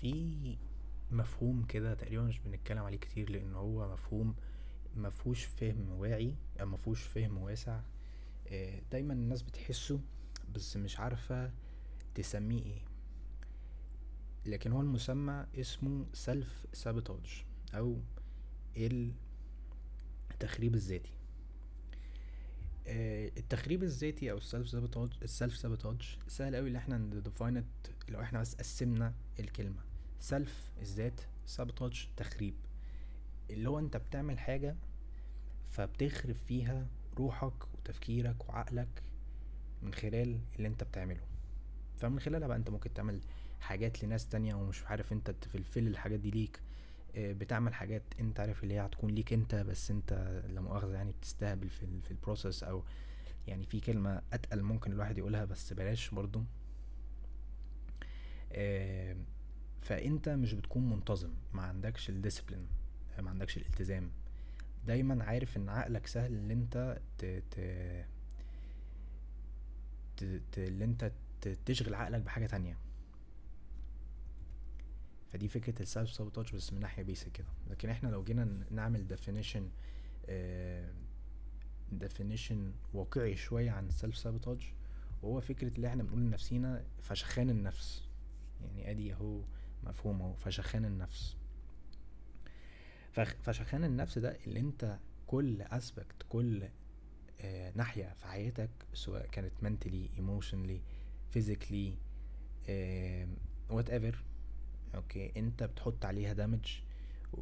في مفهوم كده تقريبا مش بنتكلم عليه كتير لأن هو مفهوم مفهوش فهم واعي أو مفهوش فهم واسع. آه، دايما الناس بتحسه بس مش عارفة تسميه إيه. لكن هو المسمى اسمه self sabotage أو التخريب الذاتي. آه، التخريب الذاتي أو ال self sabotage ال self sabotage سهل قوي إن إحنا ن define لو إحنا بس قسمنا الكلمة. self الذات sabotage تخريب. اللي هو انت بتعمل حاجة فبتخرب فيها روحك وتفكيرك وعقلك من خلال اللي انت بتعمله. فمن خلالها بقى انت ممكن تعمل حاجات لناس تانية ومش عارف انت ت fulfill الحاجات دي ليك. آه، بتعمل حاجات انت عارف اللي هي هتكون ليك انت بس انت لا مؤاخذة يعني بتستهبل في في ال process أو يعني في كلمة أتقل ممكن الواحد يقولها بس بلاش برضو. آه، فأنت مش بتكون منتظم ما عندكش ال discipline ما عندكش الالتزام. دايما عارف إن عقلك سهل إن أنت ت ت ت. اللي أنت تشغل عقلك بحاجة تانية. فدي فكرة ال self sabotage بس من ناحية basic كده. لكن إحنا لو جينا نعمل definition آه definition واقعي شوية عن ال self sabotage وهو فكرة اللي إحنا بنقول لنفسينا فشخان النفس. يعني أدي أهو مفهوم اهو فشخان النفس. فشخان النفس ده اللي انت كل aspect كل آه ناحية في حياتك سواء كانت mentally emotionally physically آه whatever okay انت بتحط عليها damage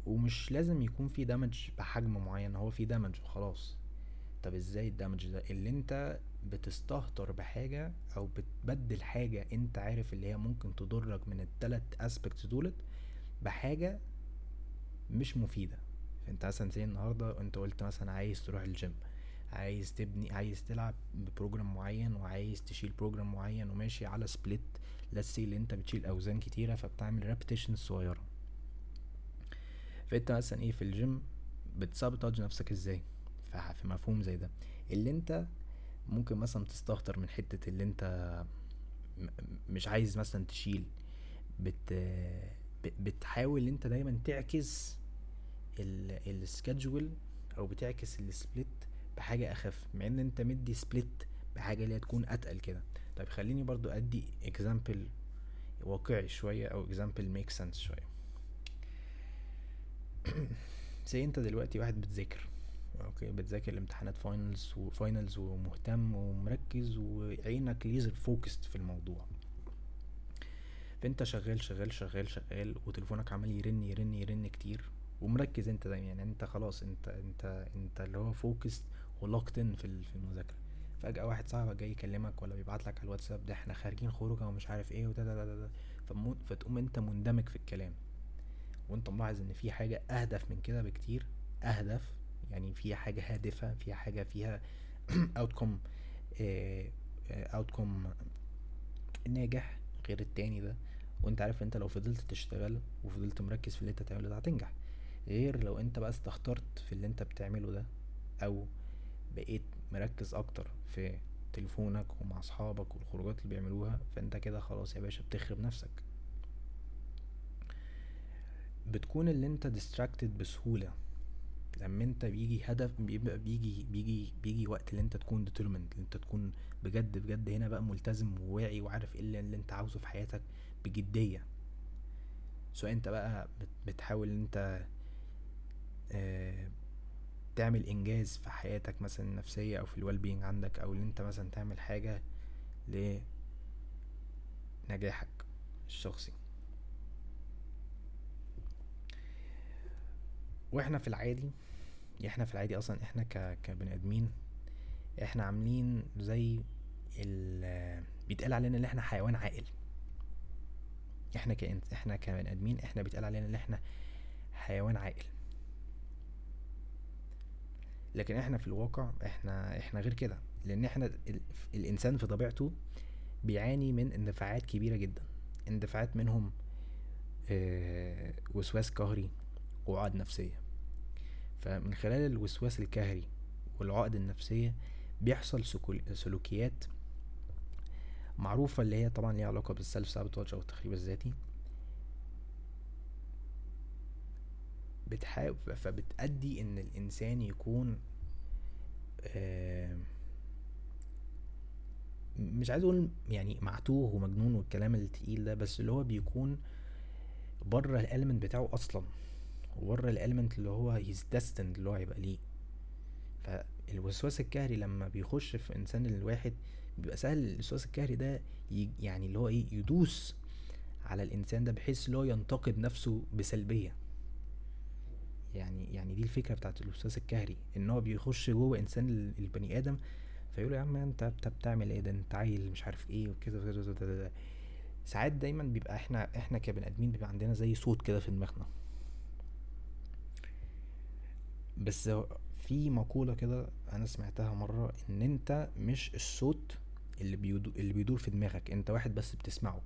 ومش لازم يكون في damage بحجم معين هو في damage وخلاص. طب إزاي ال damage ده؟ اللي أنت بتستهتر بحاجة أو بتبدل حاجة أنت عارف اللي هي ممكن تضرك من التلات aspects دولت بحاجة مش مفيدة. انت مثلا زي النهاردة أنت قلت مثلا عايز تروح الجيم عايز تبني عايز تلعب ب program معين وعايز تشيل program معين وماشي على split let's say اللي أنت بتشيل أوزان كتيرة فبتعمل repetition صغيرة. فأنت مثلا إيه في الجيم بت sabotage نفسك إزاي؟ في مفهوم زي ده. اللي انت ممكن مثلا تستهتر من حتة اللي انت مش عايز مثلا تشيل. بت بتحاول انت دايما تعكس ال schedule أو بتعكس ال split بحاجة أخف مع إن أنت مدي split بحاجة اللي هتكون أتقل كده. طيب خليني برضو أدي example واقعي شوية أو example make sense شوية. زي أنت دلوقتي واحد بتذاكر. okay بتذاكر الامتحانات finals و finals ومهتم ومركز وعينك laser focused في الموضوع. فأنت شغال شغال شغال شغال وتليفونك عمال يرن يرن يرن كتير ومركز أنت دايما. يعني أنت خلاص أنت أنت أنت اللي هو focused ولوكتن في في المذاكرة. فجأة واحد صاحبك جاي يكلمك ولا بيبعت لك على الواتساب ده إحنا خارجين خروجة ومش عارف إيه وده ده ده ده فتقوم أنت مندمج في الكلام. وأنت ملاحظ إن في حاجة أهدف من كده بكتير. أهدف يعني فيها حاجة هادفة فيها حاجة فيها اوتكم اوتكم ناجح غير التاني ده. وانت عارف انت لو فضلت تشتغل وفضلت مركز في اللي انت تعمله ده هتنجح. غير لو انت بقى استهترت في اللي انت بتعمله ده أو بقيت مركز أكتر في تليفونك ومع أصحابك والخروجات اللي بيعملوها فانت كده خلاص يا باشا بتخرب نفسك. بتكون اللي انت distracted بسهولة. لما انت بيجي هدف بيبقى بيجي بيجي بيجي وقت اللي انت تكون determined اللي انت تكون بجد بجد هنا بقى ملتزم وواعي وعارف إيه اللي, انت عاوزه في حياتك بجدية. سواء انت بقى بتحاول انت آه تعمل إنجاز في حياتك مثلا النفسية أو في الويل بينج عندك أو ان انت مثلا تعمل حاجة لنجاحك الشخصي. وإحنا في العادي إحنا في العادي أصلا إحنا ك... كبني ادمين إحنا عاملين زي ال بيتقال علينا ان إحنا حيوان عاقل. إحنا كإنت إحنا كبني ادمين إحنا بيتقال علينا ان إحنا حيوان عاقل. لكن إحنا في الواقع إحنا إحنا غير كده. لأن إحنا الانسان في طبيعته بيعاني من اندفاعات كبيرة جدا. اندفاعات منهم آه وسواس قهري وعقد نفسية. فمن خلال الوسواس القهري والعقد النفسية بيحصل سلوكيات معروفة اللي هي طبعا ليها علاقة بالسلف سابوتاج أو التخريب الذاتي. بتحاول فبتأدي إن الإنسان يكون آه مش عايز أقول يعني معتوه ومجنون والكلام التقيل ده بس اللي هو بيكون بره الالمنت بتاعه أصلا. وبره الالمنت اللي هو هيز ديستند اللي هو هيبقى ليه. فالوسواس الكهري لما بيخش في إنسان الواحد بيبقى سهل الوسواس الكهري ده يعني اللي هو إيه يدوس على الإنسان ده بحيث هو ينتقد نفسه بسلبية. يعني يعني دي الفكرة بتاعت الوسواس الكهري إن هو بيخش جوه إنسان البني آدم فيقول يا عم أنت بتعمل إيه؟ ده أنت عيل مش عارف إيه وكده وكده. ساعات دايما بيبقى إحنا إحنا كبني آدمين بيبقى عندنا زي صوت كده في دماغنا. بس في مقولة كده أنا سمعتها مرة إن أنت مش الصوت اللي بيدور اللي بيدور في دماغك أنت واحد بس بتسمعه.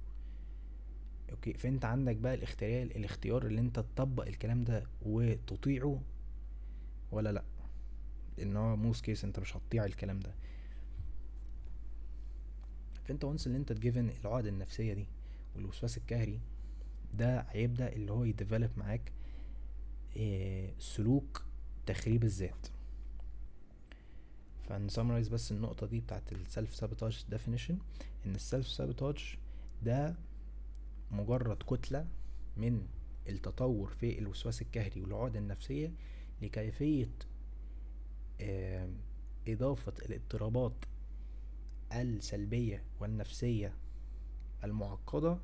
okay فأنت عندك بقى الاختيار الاختيار اللي أنت تطبق الكلام ده وتطيعه ولا لأ؟ ان هو most case أنت مش هتطيع الكلام ده. فأنت once اللي أنت ت give in العقد النفسية دي والوسواس القهري ده هيبدأ اللي هو ي develop معاك إيه سلوك تخريب الذات. فن summarize بس النقطة دي بتاعت ال self sabotage definition إن ال self sabotage ده مجرد كتلة من التطور في الوسواس القهري والعقد النفسية لكيفية إضافة الاضطرابات السلبية والنفسية المعقدة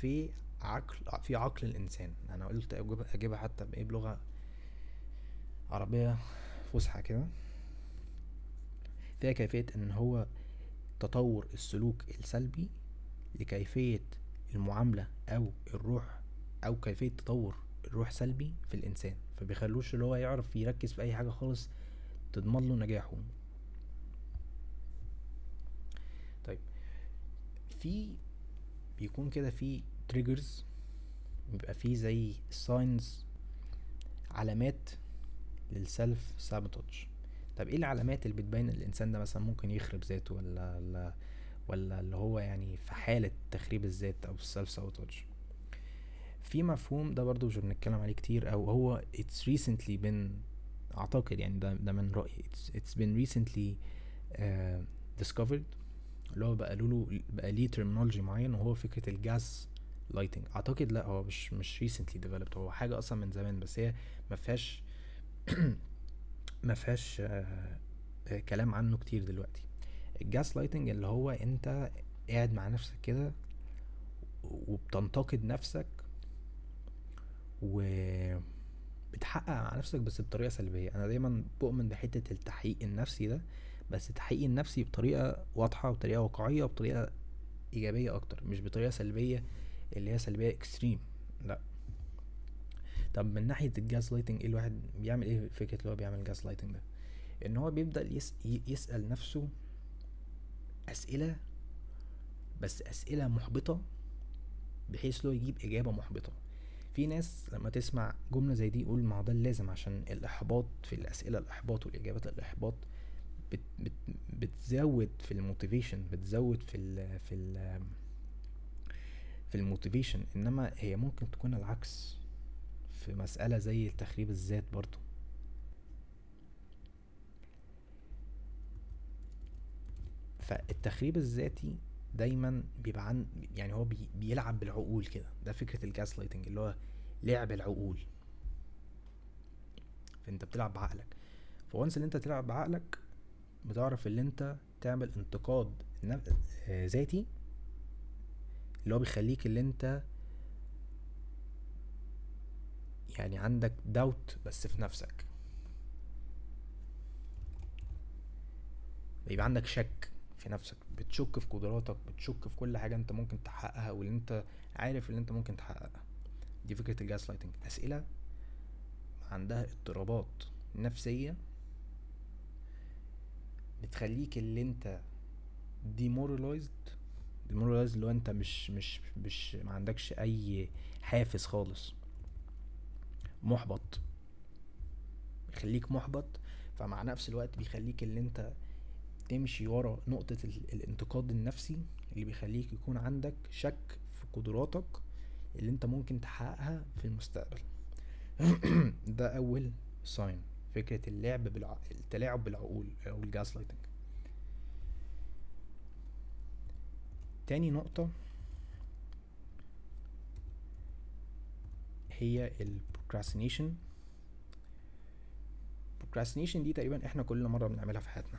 في عقل في عقل الإنسان. أنا قلت أجيبها حتى بإيه؟ بلغة عربية فصحى كده. فيها كيفية إن هو تطور السلوك السلبي لكيفية المعاملة أو الروح أو كيفية تطور الروح سلبي في الإنسان. فبيخلوش اللي هو يعرف يركز في أي حاجة خالص تضمن له نجاحه. طيب في بيكون كده في triggers بيبقى فيه زي signs علامات لل self sabotage طب إيه العلامات اللي بتبين الإنسان ده مثلا ممكن يخرب ذاته ولا ولا ولا اللي هو يعني في حالة تخريب الذات أو ال self sabotage في مفهوم ده برضو مش بنتكلم عليه كتير أو هو it's recently been أعتقد يعني ده ده من رأيي it's, it's been recently uh, discovered اللي هو بقى له بقى ليه terminology معين وهو فكرة ال gaslighting أعتقد لا هو مش مش recently developed هو حاجة أصلا من زمان بس هي ما فيهاش ما فيهاش آه كلام عنه كتير دلوقتي. ال gaslighting اللي هو انت قاعد مع نفسك كده وبتنتقد نفسك و بتحقق مع نفسك بس بطريقة سلبية. أنا دايما بؤمن بحتة التحقيق النفسي ده بس التحقيق النفسي بطريقة واضحة وبطريقه واقعية وبطريقة إيجابية أكتر مش بطريقة سلبية اللي هي سلبية extreme لا. طب من ناحية ال gaslighting الواحد بيعمل إيه فكرة اللي هو بيعمل gaslighting ده؟ إن هو بيبدأ يس يسأل نفسه أسئلة بس أسئلة محبطة بحيث لو يجيب إجابة محبطة. في ناس لما تسمع جملة زي دي يقول ما ده اللازم عشان الإحباط في الأسئلة الإحباط والإجابات الإحباط بت بت بتزود في ال motivation بتزود في ال في ال في ال motivation. إنما هي ممكن تكون العكس. في مسألة زي تخريب الذات برضو. فالتخريب الذاتي دايما بيبقى عن يعني هو بي بيلعب بالعقول كده. ده فكرة ال gaslighting اللي هو لعب العقول. فأنت بتلعب بعقلك. ف once اللي أنت تلعب بعقلك بتعرف اللي أنت تعمل انتقاد ذاتي اللي هو بيخليك اللي أنت يعني عندك doubts في نفسك. بيبقى عندك شك في نفسك بتشك في قدراتك بتشك في كل حاجة أنت ممكن تحققها واللي أنت عارف اللي أنت ممكن تحققها. دي فكرة ال gaslighting أسئلة عندها اضطرابات نفسية بتخليك اللي أنت demoralized demoralized اللي هو أنت مش مش مش ما عندكش أي حافز خالص. محبط. بيخليك محبط فمع نفس الوقت بيخليك اللي انت تمشي ورا نقطة الانتقاد النفسي اللي بيخليك يكون عندك شك في قدراتك اللي انت ممكن تحققها في المستقبل. ده أول sign فكرة اللعب بالع... التلاعب بالعقول أو ال gaslighting تاني نقطة هي ال procrastination ال procrastination دي تقريبا إحنا كل مرة بنعملها في حياتنا.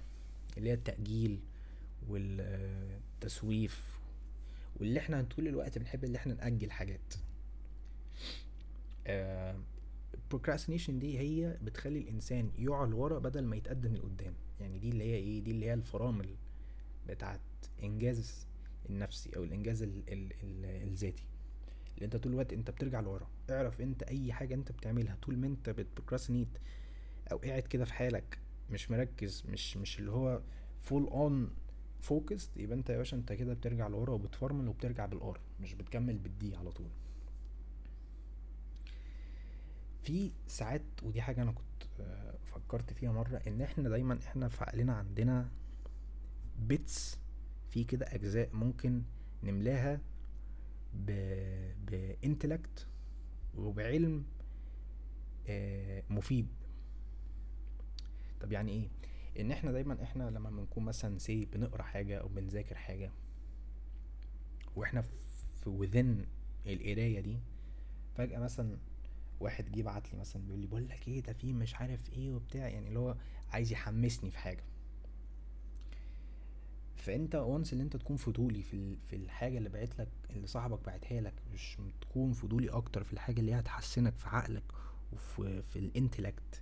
اللي هي التأجيل والتسويف واللي إحنا طول الوقت بنحب اللي إحنا نأجل حاجات. ال procrastination دي هي بتخلي الإنسان يقع لورا بدل ما يتقدم لقدام. يعني دي اللي هي إيه؟ دي اللي هي الفرامل بتاعت إنجاز النفسي أو الإنجاز ال ال ال الذاتي. اللي أنت طول الوقت أنت بترجع لورا. اعرف أنت أي حاجة أنت بتعملها طول ما أنت بت procrastinate أو قاعد كده في حالك مش مركز مش مش اللي هو full on focused يبقى أنت يا باشا أنت كده بترجع لورا وبتفرمل وبترجع بال R مش بتكمل بال D على طول. في ساعات ودي حاجة أنا كنت آه، فكرت فيها مرة إن إحنا دايما إحنا في عقلنا عندنا bits كده أجزاء ممكن نملاها ب intellect وبعلم آه، مفيد. طب يعني إيه؟ إن إحنا دايما إحنا لما بنكون مثلا say بنقرأ حاجة أو بنذاكر حاجة وإحنا في within القراية دي فجأة مثلا واحد جه بعت لي مثلا بيقول لي بقول لك إيه ده في مش عارف إيه وبتاع يعني اللي هو عايز يحمسني في حاجة. فأنت once اللي أنت تكون فضولي في في الحاجة اللي بعت لك اللي صاحبك بعتها لك مش تكون فضولي أكتر في الحاجة اللي هي هتحسنك في عقلك وفي في ال intellect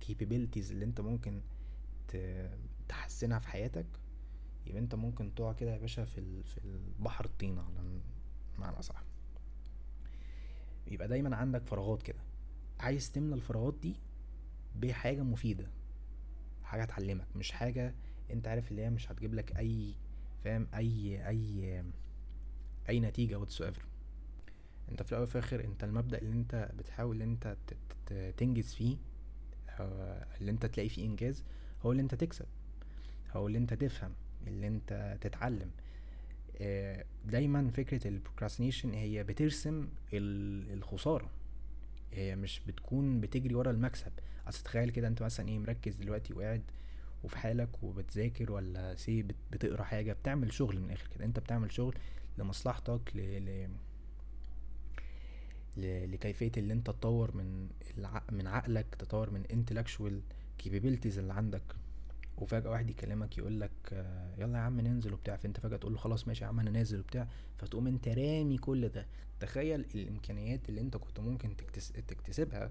capabilities اللي أنت ممكن تحسنها في حياتك يبقى أنت ممكن تقع كده يا باشا في في البحر الطينة على معنى صح يبقى دايما عندك فراغات كده. عايز تملى الفراغات دي بحاجة مفيدة حاجة تعلمك مش حاجة انت عارف اللي هي مش هتجيب لك اي فاهم؟ اي اي اي نتيجة ever انت في الأول وفي الآخر انت المبدأ اللي انت بتحاول ان انت تنجز فيه اللي انت تلاقي فيه إنجاز هو اللي انت تكسب. هو اللي انت تفهم اللي انت تتعلم. آه، دايما فكرة ال procrastination هي بترسم الخسارة. هي مش بتكون بتجري ورا المكسب. أصل تخيل كده انت مثلا إيه مركز دلوقتي وقاعد وفي حالك وبتذاكر ولا say بتقرأ حاجة بتعمل شغل من الآخر كده. أنت بتعمل شغل لمصلحتك ل... ل... لكيفية اللي أنت تطور من الع... من عقلك تطور من intellectual capabilities اللي عندك. وفجأة واحد يكلمك يقول لك يلا يا عم ننزل وبتاع. فأنت فجأة تقول له خلاص ماشي يا عم أنا نازل وبتاع. فتقوم أنت رامي كل ده. تخيل الإمكانيات اللي أنت كنت ممكن تكتس... تكتسبها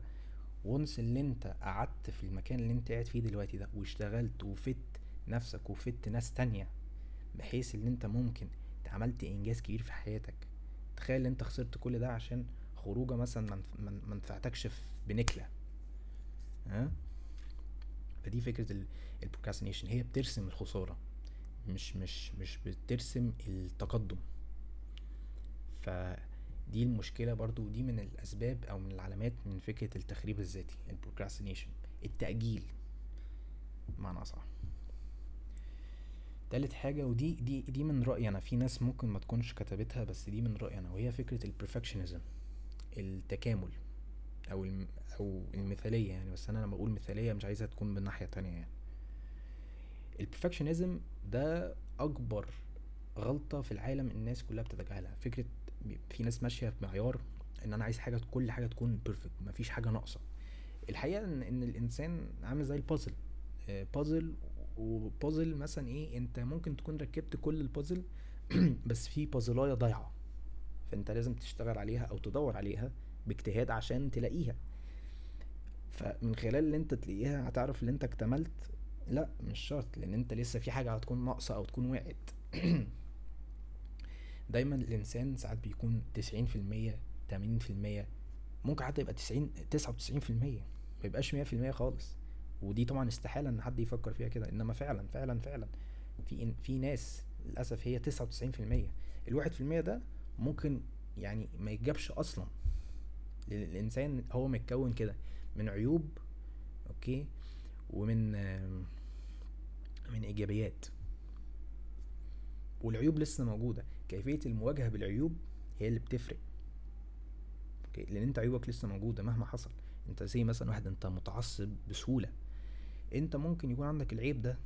وانس اللي انت قعدت في المكان اللي انت قاعد فيه دلوقتي ده واشتغلت وفت نفسك وفت ناس تانية بحيث ان انت ممكن عملت إنجاز كبير في حياتك. تخيل إن انت خسرت كل ده عشان خروجة مثلا ما نفعتكش بنكله ها؟ فدي فكرة ال procrastination هي بترسم الخسارة مش مش مش بترسم التقدم. فدي المشكلة برضو دي من الأسباب أو من العلامات من فكرة التخريب الذاتي ال procrastination التأجيل بمعنى أصح. تالت حاجة ودي دي دي من رأيي أنا في ناس ممكن ما تكونش كتبتها بس دي من رأيي أنا وهي فكرة ال perfectionism التكامل أو الم أو المثالية يعني. بس أنا لما بقول مثالية مش عايزها تكون من ناحية تانية يعني. ال perfectionism ده أكبر غلطة في العالم الناس كلها بتتجاهلها فكرة في ناس ماشية بمعيار إن أنا عايز حاجة كل حاجة تكون perfect مفيش حاجة ناقصة. الحقيقة إن, إن الإنسان عامل زي ال puzzle puzzle و puzzle مثلا إيه أنت ممكن تكون ركبت كل البازل بس في بازلايه ضايعة. فأنت لازم تشتغل عليها أو تدور عليها باجتهاد عشان تلاقيها. فمن خلال اللي أنت تلاقيها هتعرف ان أنت اكتملت لأ مش شرط لأن أنت لسه في حاجة هتكون ناقصة أو تكون وقعت. دايما الإنسان ساعات بيكون تسعين في المية تمانين في المية ممكن حتى يبقى تسعين تسعة وتسعين في المية ميبقاش مية في المية خالص. ودي طبعا استحالة إن حد يفكر فيها كده إنما فعلا فعلا فعلا في في ناس للأسف هي تسعة وتسعين في المية. الواحد في المية ده ممكن يعني ما يتجابش أصلا. الإنسان هو متكون كده من عيوب okay ومن من إيجابيات. والعيوب لسه موجودة. كيفية المواجهة بالعيوب هي اللي بتفرق. okay؟ لأن أنت عيوبك لسه موجودة مهما حصل. أنت زي مثلا واحد أنت متعصب بسهولة. أنت ممكن يكون عندك العيب ده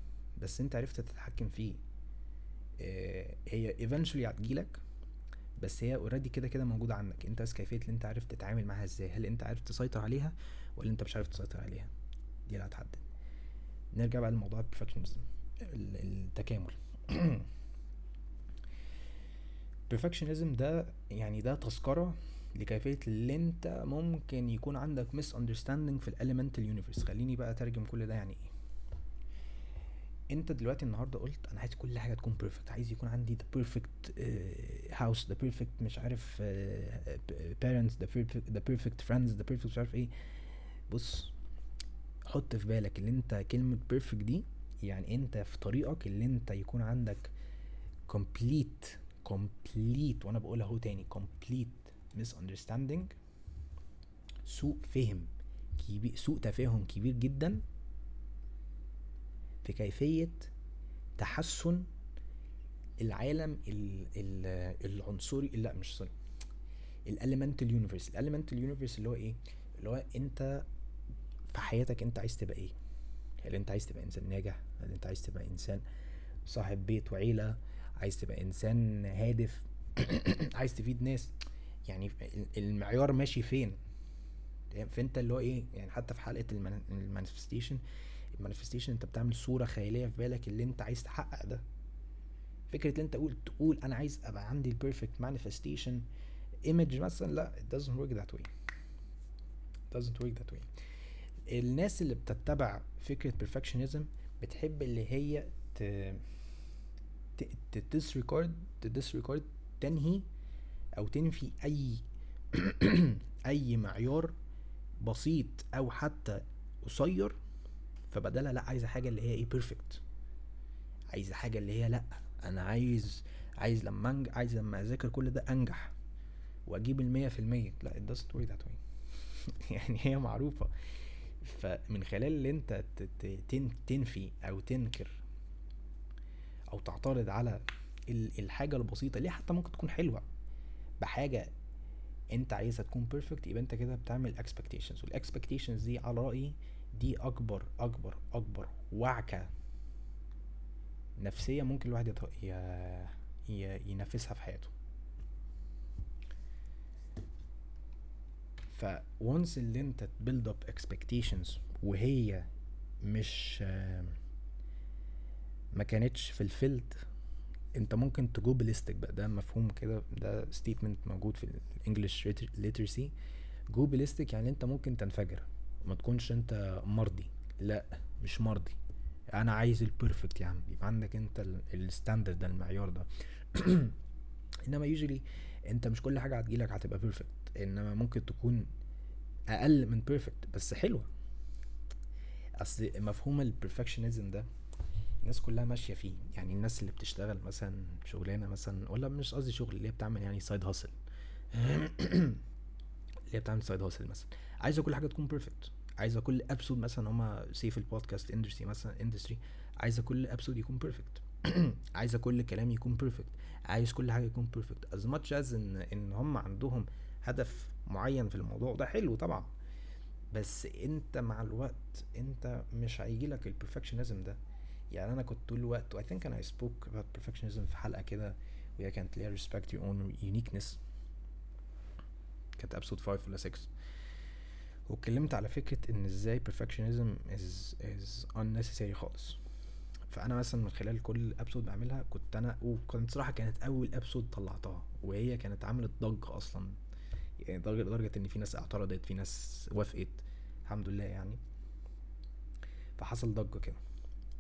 بس أنت عرفت تتحكم فيه. آه هي eventually هتجيلك بس هي already كده كده موجودة عندك. أنت بس كيفية اللي أنت عارف تتعامل معاها إزاي؟ هل أنت عارف تسيطر عليها ولا أنت مش عارف تسيطر عليها؟ دي اللي هتحدد. نرجع بقى لموضوع ال perfectionism التكامل. perfectionism ده يعني ده تذكرة لكيفية اللي انت ممكن يكون عندك understanding في ال elemental universe خليني بقى أترجم كل ده يعني إيه. انت دلوقتي النهارده قلت أنا عايز كل حاجة تكون perfect عايز يكون عندي the perfect house the perfect مش عارف parents the perfect friends the perfect مش عارف إيه. بص حط في بالك اللي انت كلمة perfect دي يعني انت في طريقك اللي انت يكون عندك complete complete وأنا بقولها أهو تاني complete misunderstanding. سوء فهم كبير سوء تفاهم كبير جدا في كيفية تحسن العالم ال ال العنصري لا مش sorry ال elemental universe ال elemental universe اللي هو إيه؟ اللي هو أنت في حياتك أنت عايز تبقى إيه؟ هل أنت عايز تبقى إنسان ناجح؟ هل أنت عايز تبقى إنسان صاحب بيت وعيلة؟ عايز تبقى إنسان هادف عايز تفيد ناس. يعني المعيار ماشي فين؟ فأنت اللي هو إيه؟ يعني حتى في حلقة ال manifestation ال manifestation أنت بتعمل صورة خيالية في بالك اللي أنت عايز تحقق ده. فكرة ان أنت تقول تقول أنا عايز أبقى عندي ال perfect manifestation image مثلا لا it doesn't work that way. It doesn't work that way. الناس اللي بتتبع فكرة perfectionism بتحب اللي هي ت ت disregard ت disregard تنهي أو تنفي أي أي معيار بسيط أو حتى قصير فبدلها لا عايزة حاجة اللي هي إيه perfect عايزة حاجة اللي هي لأ أنا عايز عايز لما انجح عايز لما أذاكر كل ده أنجح وأجيب المية في المية. لأ it doesn't work that way. يعني هي معروفة. فمن خلال اللي أنت تنفي أو تنكر أو تعترض على الحاجة البسيطة. اللي حتى ممكن تكون حلوة؟ بحاجة أنت عايزها تكون perfect يبقى أنت كده بتعمل expectations. وال expectations دي على رأيي دي أكبر أكبر أكبر وعكة نفسية ممكن الواحد. ينفذها في حياته. ف once اللي أنت build up expectations وهي مش ما كانتش في ال field انت ممكن تجو بقى. ده مفهوم كده. ده statement موجود في ال English literacy go ballistic يعني انت ممكن تنفجر. ما تكونش انت مرضي. لا مش مرضي. أنا عايز ال perfect يا عم. يبقى عندك انت ال standard ده المعيار ده. انما usually انت مش كل حاجة هتجيلك هتبقى perfect انما ممكن تكون أقل من perfect بس حلوة. أصل مفهوم ال perfectionism ده الناس كلها ماشية فيه. يعني الناس اللي بتشتغل مثلا شغلانة مثلا ولا مش قصدي شغل اللي هي بتعمل يعني side hustle اللي هي بتعمل side hustle مثلا. عايزة كل حاجة تكون perfect عايزة كل episode مثلا هما say في ال podcast industry مثلا industry عايزة كل episode يكون perfect عايزة كل كلام يكون perfect عايز كل حاجة يكون perfect as much as إن إن هم عندهم هدف معين في الموضوع ده حلو طبعا. بس أنت مع الوقت أنت مش هيجيلك ال perfectionism ده. يعني أنا كنت طول الوقت I think I spoke about perfectionism في حلقة كده وهي كانت ليها respect your own uniqueness. كانت episode 5 ولا 6 واتكلمت على فكرة إن إزاي perfectionism is, is unnecessary خالص. فأنا مثلا من خلال كل episode بعملها كنت أنا وكانت صراحة كانت أول episode طلعتها وهي كانت عملت ضجة أصلا. يعني درجة لدرجة إن في ناس اعترضت في ناس وافقت الحمد لله يعني. فحصل ضجة كده.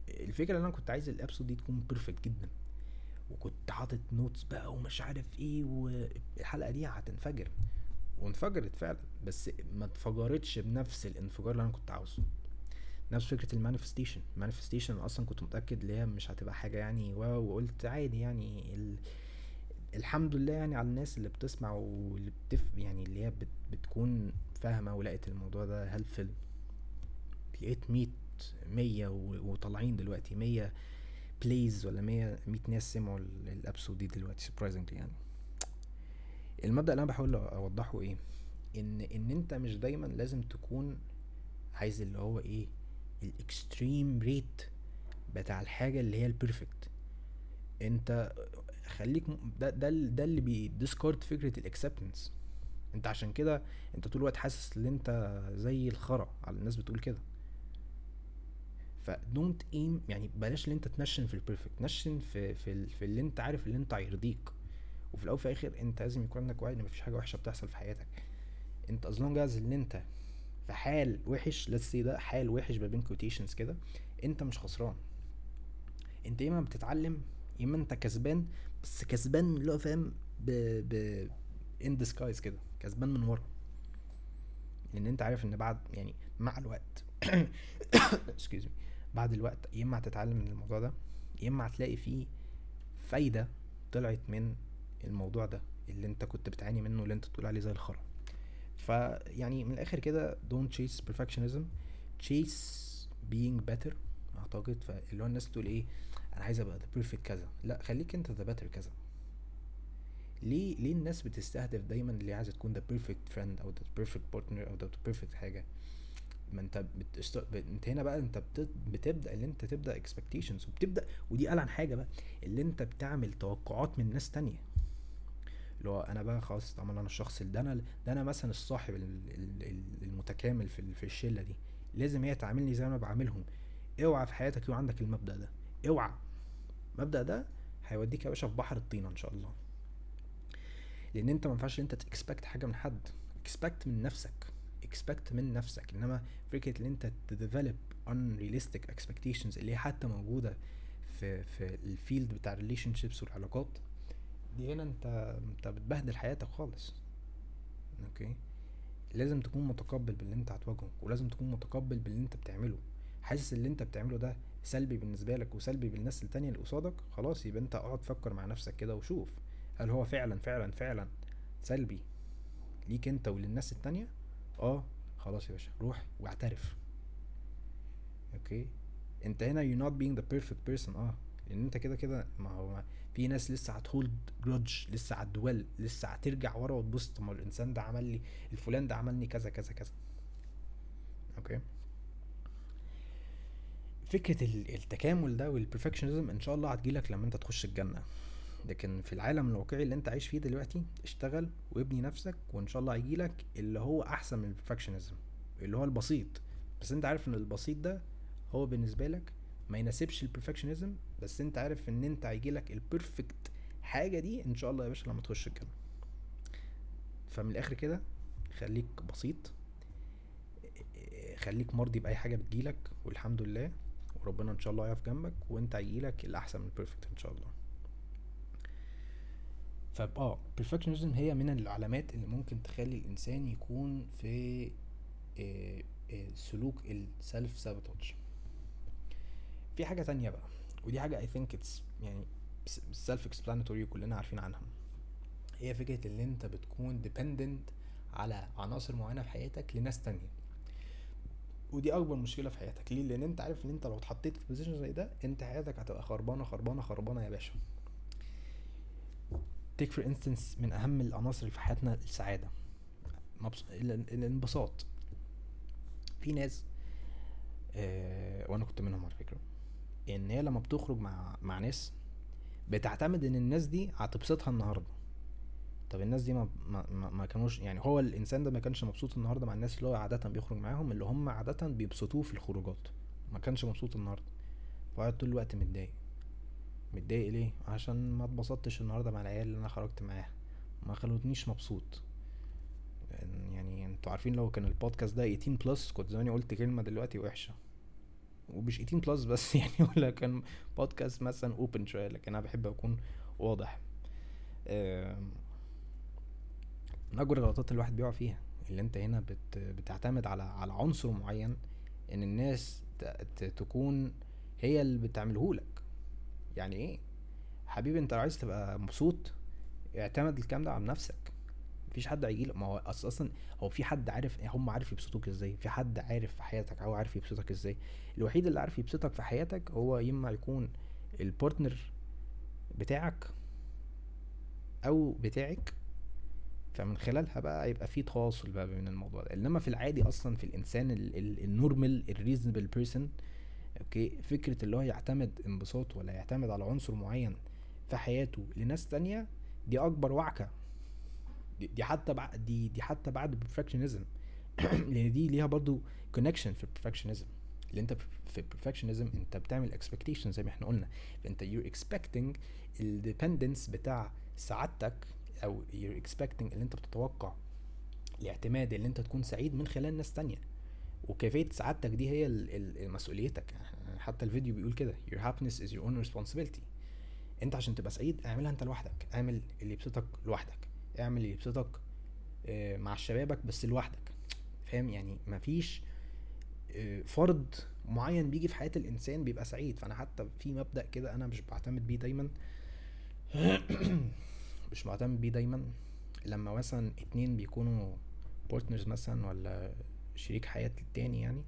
الفكرة ان أنا كنت عايز ال episode دي تكون perfect جدا. وكنت حاطط notes بقى ومش عارف إيه والحلقة دي هتنفجر. وانفجرت فعلا بس ما انفجرتش بنفس الانفجار اللي أنا كنت عاوزه. نفس فكرة ال manifestation. ال manifestation أصلا كنت متأكد إن هي مش هتبقى حاجة يعني wow وقلت عادي يعني ال... الحمد لله يعني على الناس اللي بتسمع واللي بتف يعني اللي هي بت... بتكون فاهمة ولقيت الموضوع ده هي level لقيت مية مية و... وطالعين دلوقتي مية plays ولا مية مية ناس سمعوا ال episode دي دلوقتي surprisingly يعني. المبدأ اللي أنا بحاول أوضحه إيه؟ ان إن أنت مش دايما لازم تكون عايز اللي هو إيه؟ ال extreme rate بتاع الحاجة اللي هي ال perfect أنت خليك ده ده ده اللي بي discard فكرة ال acceptance أنت عشان كده أنت طول الوقت حاسس إن أنت زي الخرا على الناس بتقول كده. فدونت ايم يعني بلاش ان انت تنشن في البيرفكت نشن في في, في اللي انت عارف اللي انت هيرضيك. وفي الأول وفي الآخر انت لازم يكون عندك وعي إن مفيش حاجة وحشة بتحصل في حياتك. انت از لونج از ان انت في حال وحش say ده حال وحش ما بين كوتيشنز كده انت مش خسران. انت يا إما بتتعلم يا إما انت كسبان بس كسبان اللي هو فاهم ب ب ان ديسكايز كده كسبان من ورا. لأن انت عارف إن بعد يعني مع الوقت excuse me. بعد الوقت يا إما هتتعلم من الموضوع ده يا إما هتلاقي فيه فايدة طلعت من الموضوع ده اللي أنت كنت بتعاني منه اللي أنت تقول عليه زي الخرا. فيعني من الآخر كده don't chase perfectionism chase being better. أعتقد فاللي هو الناس تقول إيه أنا عايز أبقى the perfect كذا. لا خليك أنت the better كذا. ليه ليه الناس بتستهدف دايما اللي عايزة تكون the perfect friend أو the perfect partner أو the perfect حاجة؟ ما انت بتست... انت هنا بقى انت بت... بتبدأ اللي انت تبدأ expectations وبتبدأ ودي قال عن حاجة بقى اللي انت بتعمل توقعات من ناس تانية. اللي هو أنا بقى خلاص طالما أنا الشخص ده أنا ده أنا مثلا الصاحب ال- ال- ال- المتكامل في في الشلة دي. لازم هي تعاملني زي ما بعاملهم. اوعى في حياتك يكون عندك المبدأ ده. اوعى. المبدأ ده هيوديك يا باشا في بحر الطينة إن شاء الله. لأن أنت ما ينفعش أنت ت expect حاجة من حد. expect من نفسك. expect من نفسك إنما فكرة إن أنت ت develop unrealistic expectations اللي هي حتى موجودة في في ال field بتاع ال relationships والعلاقات دي هنا أنت أنت بتبهدل حياتك خالص. okay؟ لازم تكون متقبل باللي أنت هتواجهه ولازم تكون متقبل باللي أنت بتعمله. حاسس اللي أنت بتعمله ده سلبي بالنسبة لك وسلبي بالناس التانية اللي قصادك؟ خلاص يبقى أنت اقعد فكر مع نفسك كده وشوف هل هو فعلا فعلا فعلا سلبي ليك أنت وللناس التانية؟ آه خلاص يا باشا روح واعترف. أوكي؟ أنت هنا you're not being the perfect person آه لأن أنت كده كده ما هو في ناس لسه هتهولد جرudge لسه هتدول لسه هترجع ورا وتبص طب الإنسان ده عمل لي الفلان ده عملني كذا كذا كذا. okay؟ فكرة ال- التكامل ده وال perfectionism إن شاء الله هتجيلك لما أنت تخش الجنة. لكن في العالم الواقعي اللي انت عايش فيه دلوقتي اشتغل وابني نفسك وإن شاء الله هيجيلك اللي هو أحسن من ال perfectionism اللي هو البسيط. بس انت عارف إن البسيط ده هو بالنسبة لك ما يناسبش ال perfectionism بس انت عارف إن انت هيجيلك ال perfect حاجة دي إن شاء الله يا باشا لما تخش الجنة فمن الآخر كده خليك بسيط خليك مرضي بأي حاجة بتجيلك والحمد لله وربنا إن شاء الله يقف جنبك وإنت هيجيلك الأحسن من البرفكت إن شاء الله. فاه perfectionism هي من العلامات اللي ممكن تخلي الإنسان يكون في آه، آه، سلوك السلف سابوتاج في حاجة تانية بقى ودي حاجة I think it's يعني self explanatory كلنا عارفين عنها. هي فكرة اللي انت بتكون dependent على عناصر معينة في حياتك لناس تانية. ودي أكبر مشكلة في حياتك. ليه؟ لأن انت عارف إن انت لو اتحطيت في بوزيشن زي ده انت حياتك هتبقى خربانة خربانة خربانة يا باشا. Take for instance من أهم العناصر في حياتنا السعادة. مبس... ال- ال- الانبساط. في ناس آه وأنا كنت منهم على فكرة إن هي لما بتخرج مع مع ناس بتعتمد إن الناس دي هتبسطها النهارده. طب الناس دي ما, ما ما كانوش يعني هو الإنسان ده ما كانش مبسوط النهارده مع الناس اللي هو عاده بيخرج معاهم اللي هم عاده بيبسطوه في الخروجات. ما كانش مبسوط النهارده. فقعد طول الوقت متضايق. متضايق ليه؟ عشان ما اتبسطتش النهارده مع العيال اللي أنا خرجت معاها. ما خلتنيش مبسوط. يعني أنتوا عارفين لو كان البودكاست ده 18 plus كنت زماني قلت كلمة دلوقتي وحشة. ومش 18 plus بس يعني ولا كان بودكاست مثلا open شوية لكن أنا بحب أكون واضح. من اكبر الغلطات الواحد بيقع فيها اللي أنت هنا بت بتعتمد على على عنصر معين إن الناس تكون هي اللي بتعملهولك يعني إيه؟ حبيبي أنت عايز تبقى مبسوط اعتمد الكلام ده على نفسك. مفيش حد هيجيلك ما هو أصلا هو في حد عارف هم عارف يبسطوك إزاي؟ في حد عارف في حياتك هو عارف يبسطك إزاي؟ الوحيد اللي عارف يبسطك في حياتك هو إما يكون ال partner بتاعك أو بتاعك. فمن خلالها بقى يبقى في تواصل بقى بين الموضوع ده. إنما في العادي أصلا في الإنسان ال normal ال reasonable person okay؟ فكرة اللي هو يعتمد انبساط ولا يعتمد على عنصر معين في حياته لناس تانية دي أكبر وعكة. دي, حتى بعد دي دي حتى بعد ال perfectionism لأن دي ليها برضو connection في ال perfectionism اللي أنت في ال perfectionism أنت بتعمل expectation زي ما إحنا قلنا. فأنت you expecting ال dependence بتاع سعادتك أو you expecting اللي أنت بتتوقع الاعتماد اللي أنت تكون سعيد من خلال ناس تانية. وكيفية سعادتك دي هي مسؤوليتك. حتى الفيديو بيقول كده your happiness is your own responsibility. انت عشان تبقى سعيد اعملها انت لوحدك اعمل اللي يبسطك لوحدك اعمل اللي يبسطك آه، مع شبابك بس لوحدك. فاهم؟ يعني مفيش آه، فرد معين بيجي في حياة الإنسان بيبقى سعيد. فأنا حتى في مبدأ كده أنا مش بعتمد بيه دايما. مش معتمد بيه دايما. لما مثلا اتنين بيكونوا بارتنرز مثلا ولا شريك حياة التاني يعني.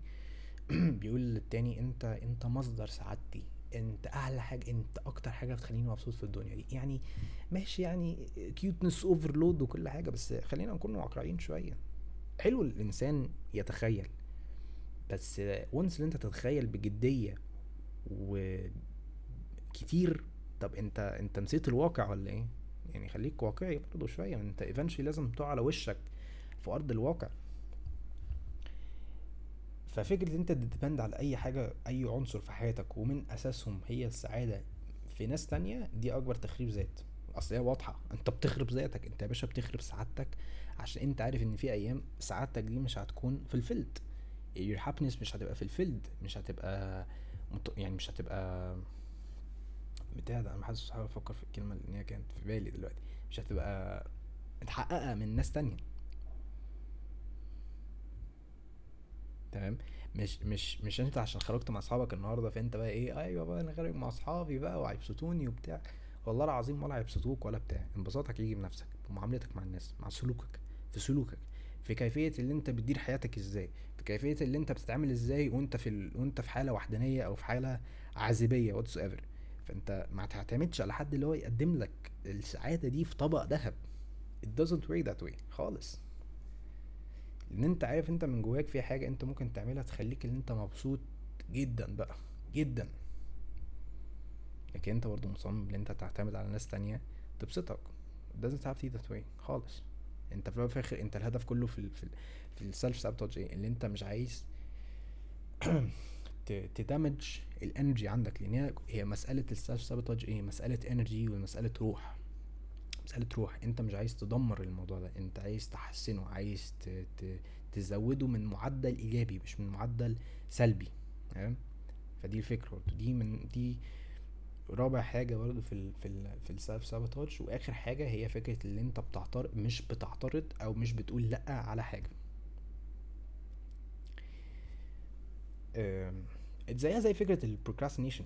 بيقول للتاني أنت أنت مصدر سعادتي. أنت أعلى حاجة أنت أكتر حاجة بتخليني مبسوط في الدنيا دي. يعني ماشي يعني cuteness overload وكل حاجة بس خلينا نكون واقعيين شوية. حلو الإنسان يتخيل بس once ان أنت تتخيل بجدية وكتير طب أنت أنت نسيت الواقع ولا إيه؟ يعني خليك واقعي برضه شوية. أنت eventually لازم تقع على وشك في أرض الواقع. ففكرة أنت ت depend على أي حاجة أي عنصر في حياتك ومن أساسهم هي السعادة في ناس تانية دي أكبر تخريب ذات. أصل هي واضحة. أنت بتخرب ذاتك. أنت يا باشا بتخرب سعادتك عشان أنت عارف إن في أيام سعادتك دي مش هتكون في ال field your happiness مش هتبقى في ال field مش هتبقى يعني مش هتبقى بتاع ده أنا حاسس بحاول أفكر في الكلمة اللي هي كانت في بالي دلوقتي. مش هتبقى متحققة من ناس تانية. تمام؟ مش مش مش انت عشان خرجت مع اصحابك النهارده فانت بقى إيه أيوه بقى أنا خارج مع اصحابي بقى وهيبسطوني وبتاع. والله العظيم ولا هيبسطوك ولا بتاع. انبساطك يجي بنفسك بمعاملتك مع الناس مع سلوكك في سلوكك. في كيفية اللي انت بتدير حياتك إزاي. في كيفية اللي انت بتتعامل إزاي وانت في ال... وانت في حالة وحدانية أو في حالة عازبية whatsoever فانت ما تعتمدش على حد اللي هو يقدم لك السعادة دي في طبق ذهب. It doesn't work that way خالص. لأن انت عارف انت من جواك في حاجة انت ممكن تعملها تخليك ان انت مبسوط جدا بقى جدا. لكن انت برضه مصمم ان انت تعتمد على ناس تانية تبسطك. Doesn't have to that way خالص. انت في الآخر انت الهدف كله في ال في, ال في السيلف سابوتاج إيه؟ اللي انت مش عايز تدمج ال energy عندك. لأن هي مسألة ال self sabotage إيه؟ مسألة energy ومسألة روح. مسألة روح. انت مش عايز تدمر الموضوع ده. انت عايز تحسنه عايز تزوده من معدل إيجابي مش من معدل سلبي. تمام؟ فدي الفكرة دي من دي رابع حاجة برضه في ال في ال في ال self sabotage وآخر حاجة هي فكرة اللي انت بتعترض مش بتعترض أو مش بتقول لأ على حاجة. زيها زي فكرة ال procrastination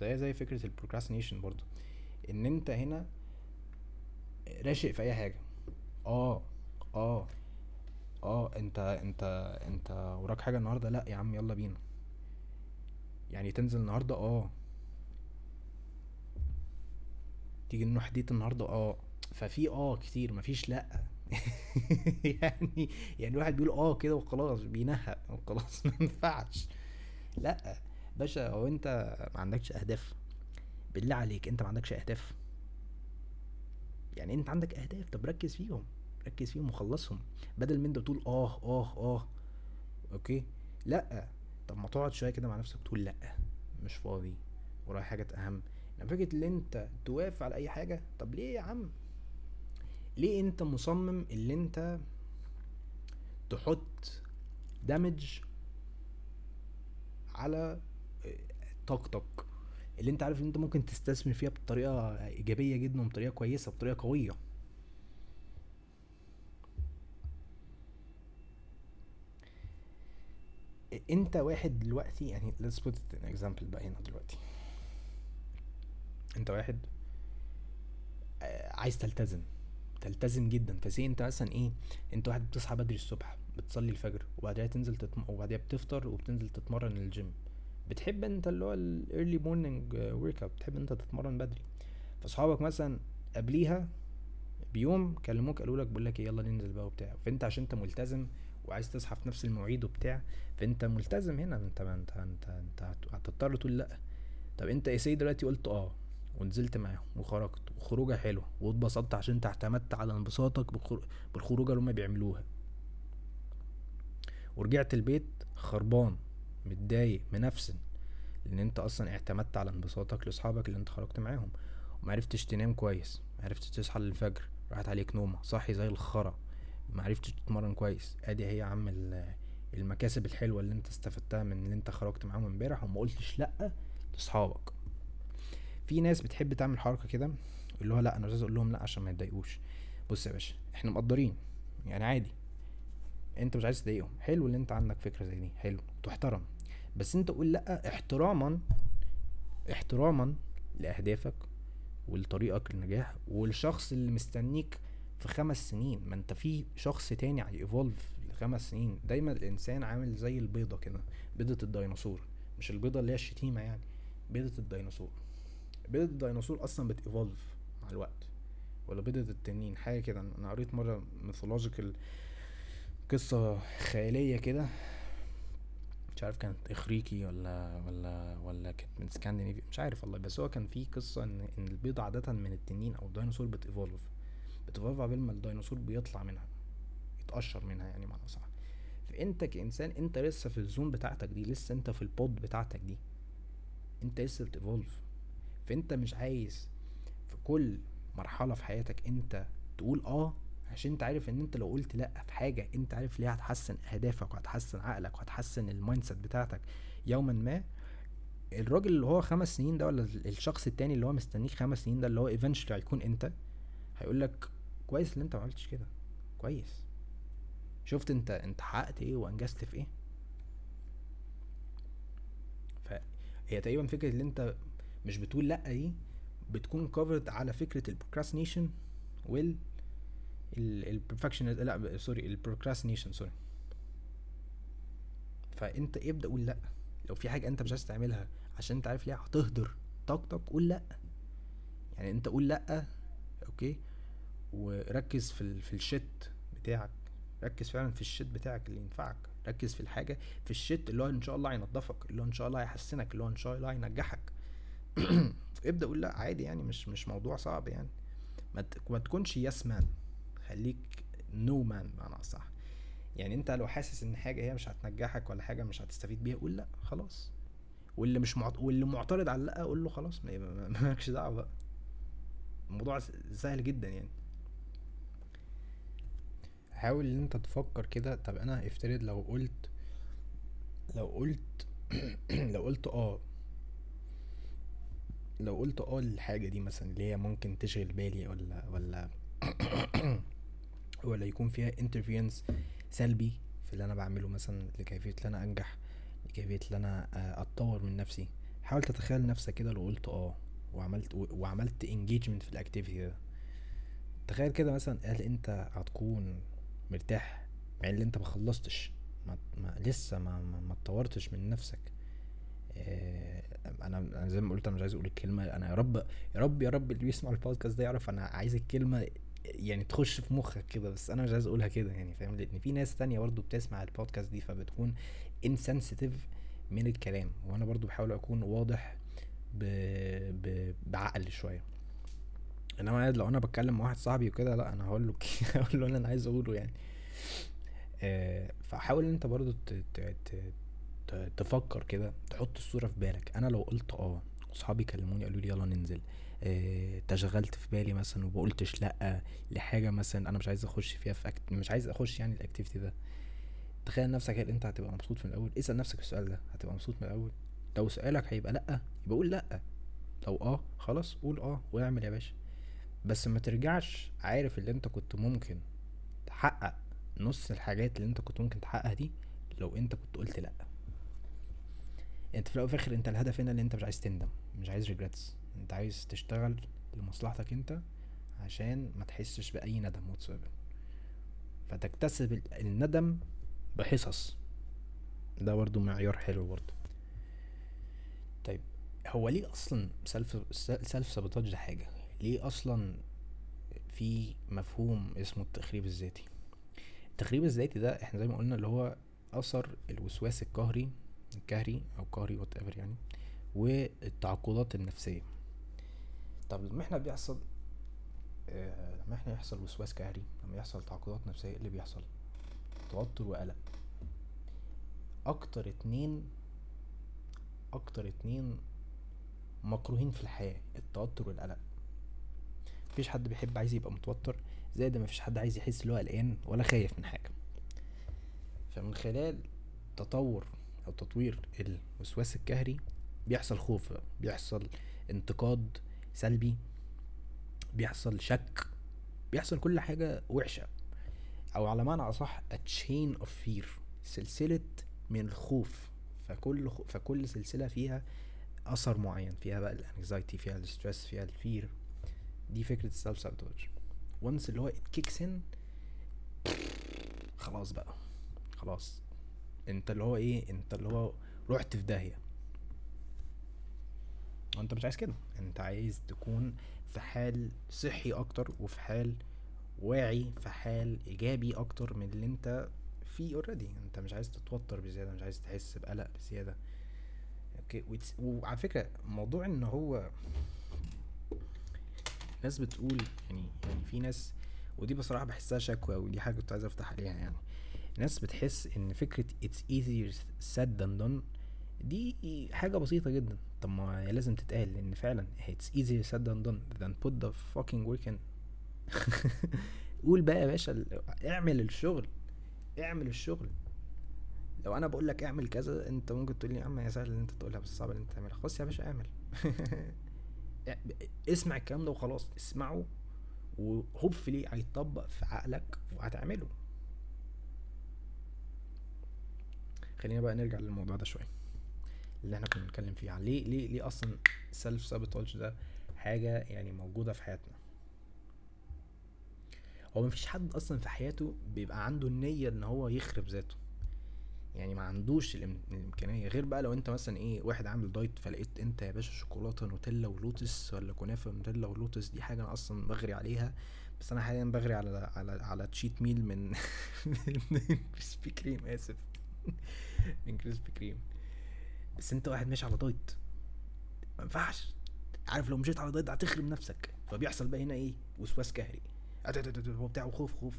زيها زي فكرة ال procrastination برضو ان انت هنا راشق في اي حاجة. آه آه آه انت انت انت وراك حاجة النهارده؟ لا يا عم يلا بينا. يعني تنزل النهارده؟ آه. تيجي نروح النهارده؟ آه. ففي آه كتير مفيش لا. يعني يعني الواحد بيقول آه كده وخلاص بينهق وخلاص ما ينفعش. لا باشا هو انت ما عندكش أهداف. بالله عليك أنت ما عندكش أهداف. يعني أنت عندك أهداف طب ركز فيهم ركز فيهم وخلصهم. بدل من أنت تقول آه آه آه أوكي؟ لأ. طب ما تقعد شوية كده مع نفسك تقول لأ. مش فاضي. ورايا حاجات أهم. يعني فكرة إن أنت توافق على أي حاجة طب ليه يا عم؟ ليه أنت مصمم اللي أنت تحط دامج على طاقتك؟ اللي انت عارف ان انت ممكن تستثمر فيها بطريقة إيجابية جدا وبطريقة كويسة بطريقة قوية. انت واحد دلوقتي يعني let's put an example بقى هنا دلوقتي. انت واحد عايز تلتزم تلتزم جدا. فسي انت مثلا إيه انت واحد بتصحى بدري الصبح بتصلي الفجر وبعدها تنزل تتم... وبعدها بتفطر وبتنزل تتمرن الجيم بتحب انت اللي هو ال early morning workout بتحب انت تتمرن بدري. فاصحابك مثلا قبليها بيوم كلموك قالوا لك بقول لك إيه يلا ننزل بقى وبتاع. فأنت عشان أنت ملتزم وعايز تصحى في نفس المواعيد وبتاع فأنت ملتزم هنا. أنت أنت أنت, أنت هتضطر تقول لأ. طب أنت يا سيدي دلوقتي قلت آه ونزلت معاهم وخرجت وخروجة حلوة واتبسطت عشان أنت اعتمدت على انبساطك بالخروجة اللي هما بيعملوها. ورجعت البيت خربان. متضايق منفسن لأن انت أصلا اعتمدت على انبساطك لاصحابك اللي انت خرجت معاهم ومعرفتش تنام كويس معرفتش تصحى للفجر راحت عليك نومة صاحي زي الخرا معرفتش تتمرن كويس. ادي هي عم المكاسب الحلوة اللي انت استفدتها من اللي انت خرجت معاهم امبارح وما قلتش لأ لاصحابك. في ناس بتحب تعمل حركة كده اللي هو لأ أنا مش عايز أقول لهم لأ عشان ما يتضايقوش. بص يا باشا إحنا مقدرين يعني عادي أنت مش عايز تضايقهم حلو إن أنت عندك فكرة زي دي حلو تحترم. بس انت قول لأ احتراما احتراما لأهدافك ولطريقك للنجاح والشخص اللي مستنيك في خمس سنين. ما انت في شخص تاني هي evolve لخمس سنين. دايما الإنسان عامل زي البيضة كده بيضة الديناصور. مش البيضة اللي هي الشتيمة يعني بيضة الديناصور. بيضة الديناصور أصلا بت evolve مع الوقت. ولا بيضة التنين حاجة كده. أنا قريت مرة mythological قصة خيالية كده. مش عارف كانت إغريقي ولا ولا ولا كانت من سكاندينيفيا مش عارف والله. بس هو كان في قصة إن إن البيض عادة من التنين أو الديناصور بت evolve بت evolve قبل ما الديناصور بيطلع منها يتقشر منها يعني معنى صح فأنت كإنسان أنت لسه في ال zone بتاعتك دي لسه أنت في ال pod بتاعتك دي. أنت لسه بت evolve فأنت مش عايز في كل مرحلة في حياتك أنت تقول آه عشان انت عارف ان انت لو قلت لأ في حاجة انت عارف ليه هتحسن اهدافك وهتحسن عقلك وهتحسن ال mindset بتاعتك يوما ما. الراجل اللي هو خمس سنين ده ولا الشخص التاني اللي هو مستنيك خمس سنين ده اللي هو eventually هيكون انت هيقول لك كويس إن انت ما عملتش كده. كويس. شفت انت انت حققت إيه وانجزت في إيه. فهي تقريبا فكرة اللي انت مش بتقول لأ دي بتكون كفرد على فكرة ال procrastination وال ال perfection لا sorry ال procrastination sorry فأنت ابدأ قول لأ. لو في حاجة أنت مش عايز تعملها عشان أنت عارف ليه هتهدر. طاقتك قول لأ. يعني أنت قول لأ okay؟ وركز في ال في ال shit بتاعك. ركز فعلا في ال shit بتاعك اللي ينفعك. ركز في الحاجة في ال shit اللي هو إن شاء الله هينضفك اللي هو إن شاء الله هيحسنك اللي هو إن شاء الله هينجحك. ابدأ قول لأ. عادي يعني مش مش موضوع صعب يعني. ما تكونش yes man خليك no man بمعنى صح يعني أنت لو حاسس إن حاجة هي مش هتنجحك ولا حاجة مش هتستفيد بيها قول لأ خلاص. واللي مش معت... واللي معترض على لا قول له خلاص ما مالكش دعوة بقى. الموضوع سهل جدا يعني. حاول إن أنت تفكر كده. طب أنا افترض لو قلت لو قلت لو قلت آه. لو قلت آه الحاجة دي مثلا اللي هي ممكن تشغل بالي ولا ولا ولا يكون فيها انترفيرنس سلبي في اللي أنا بعمله مثلا لكيفية ان أنا أنجح لكيفية ان أنا آه، أتطور من نفسي. حاول تتخيل نفسك كده لو قلت آه وعملت وعملت engagement في ال activity ده. تخيل كده مثلا هل أنت هتكون مرتاح مع إن أنت ما خلصتش ما, ما لسه ما ما, اتطورتش من نفسك؟ آه أنا أنا زي ما قلت أنا مش عايز أقول الكلمة أنا يا رب يا رب يا رب اللي بيسمع البودكاست ده يعرف أنا عايز الكلمة يعني تخش في مخك كده بس أنا مش عايز أقولها كده يعني فاهم؟ لأن في ناس تانية برضو بتسمع البودكاست دي فبتكون انسنسيتيف من الكلام وأنا برضو بحاول أكون واضح ب... ب... بعقل شوية. إنما لو أنا بتكلم مع واحد صاحبي وكده لأ أنا هقول له هقول له اللي أنا عايز أقوله يعني. آه فحاول أنت برضو ت... ت... ت... تفكر كده تحط الصورة في بالك. أنا لو قلت آه وصحابي كلموني قالوا لي يلا ننزل. تشغلت في بالي مثلا وبقولتش لأ لحاجة مثلا أنا مش عايز أخش فيها في أكت... مش عايز أخش يعني الاكتيفيتي ده. تخيل نفسك هل أنت هتبقى مبسوط من الأول؟ اسأل نفسك السؤال ده هتبقى مبسوط من الأول؟ لو سؤالك هيبقى لأ يبقى قول لأ. لو آه خلاص قول آه واعمل يا باشا. بس ما ترجعش عارف اللي أنت كنت ممكن تحقق نص الحاجات اللي أنت كنت ممكن تحققها دي لو أنت كنت قلت لأ. أنت في الأول وفي الآخر أنت الهدف هنا اللي أنت مش عايز تندم مش عايز regrets انت عايز تشتغل لمصلحتك انت عشان ما تحسش بأي ندم واتسابر فتكتسب الندم بحصص. ده برضو معيار حلو برضو. طيب هو ليه أصلا self self sabotage ده حاجة؟ ليه أصلا في مفهوم اسمه التخريب الذاتي؟ التخريب الذاتي ده إحنا زي ما قلنا اللي هو أثر الوسواس القهري الكهري أو قهري whatever يعني والتعقدات النفسية. طب لما إحنا بيحصل آه لما إحنا يحصل وسواس كهري لما يحصل تعقدات نفسية إيه اللي بيحصل؟ توتر وقلق أكتر اتنين أكتر اتنين مكروهين في الحياة التوتر والقلق مفيش حد بيحب عايز يبقى متوتر زي ده مفيش حد عايز يحس اللي هو قلقان ولا خايف من حاجة. فمن خلال تطور أو تطوير الوسواس الكهري بيحصل خوف بيحصل انتقاد سلبي بيحصل شك بيحصل كل حاجة وحشة. أو على معنى أصح a chain of fear سلسلة من الخوف. فكل خ... فكل سلسلة فيها أثر معين فيها بقى ال anxiety فيها ال stress فيها ال fear دي فكرة ال self sabotage once اللي هو it kicks in خلاص بقى. خلاص. انت اللي هو إيه؟ انت اللي هو رحت في داهية. وانت مش عايز كده. انت عايز تكون في حال صحي أكتر وفي حال واعي في حال ايجابي أكتر من اللي انت فيه already انت مش عايز تتوتر بزيادة مش عايز تحس بقلق بزيادة. أوكي وعلى فكرة موضوع ان هو ناس بتقول يعني يعني في ناس ودي بصراحة بحسها شكوى ودي حاجة كنت عايز افتح عليها يعني. ناس بتحس ان فكرة it's easier said than done دي حاجة بسيطة جدا. طب ما هي لازم تتقال لأن فعلا it's easier said than done than put the fucking work in. قول بقى يا باشا اعمل الشغل اعمل الشغل. لو أنا بقول لك اعمل كذا أنت ممكن تقول لي يا عم يا سهل ان أنت تقولها بس صعب إن أنت تعملها. خلاص يا باشا اعمل. اسمع الكلام ده وخلاص اسمعه وهوبفلي هيتطبق في عقلك وهتعمله. خلينا بقى نرجع للموضوع ده شوية. اللي إحنا كنا بنتكلم فيه. عن ليه ليه ليه أصلا سيلف سابوتاج ده حاجة يعني موجودة في حياتنا؟ هو مفيش حد أصلا في حياته بيبقى عنده النية إن هو يخرب ذاته. يعني ما عندوش الإمكانية. غير بقى لو أنت مثلا إيه واحد عامل diet فلقيت أنت يا باشا شوكولاتة نوتيلا ولوتس ولا كنافة نوتيلا ولوتس دي حاجة أنا أصلا بغري عليها. بس أنا حاليا بغري على على على cheat meal من من كريسبي كريم آسف. من كريسبي كريم بس انت واحد ماشي على diet. ما ينفعش. عارف لو مشيت على diet هتخرب نفسك. فبيحصل بقى هنا إيه؟ وسواس قهري. وبتاع وخوف خوف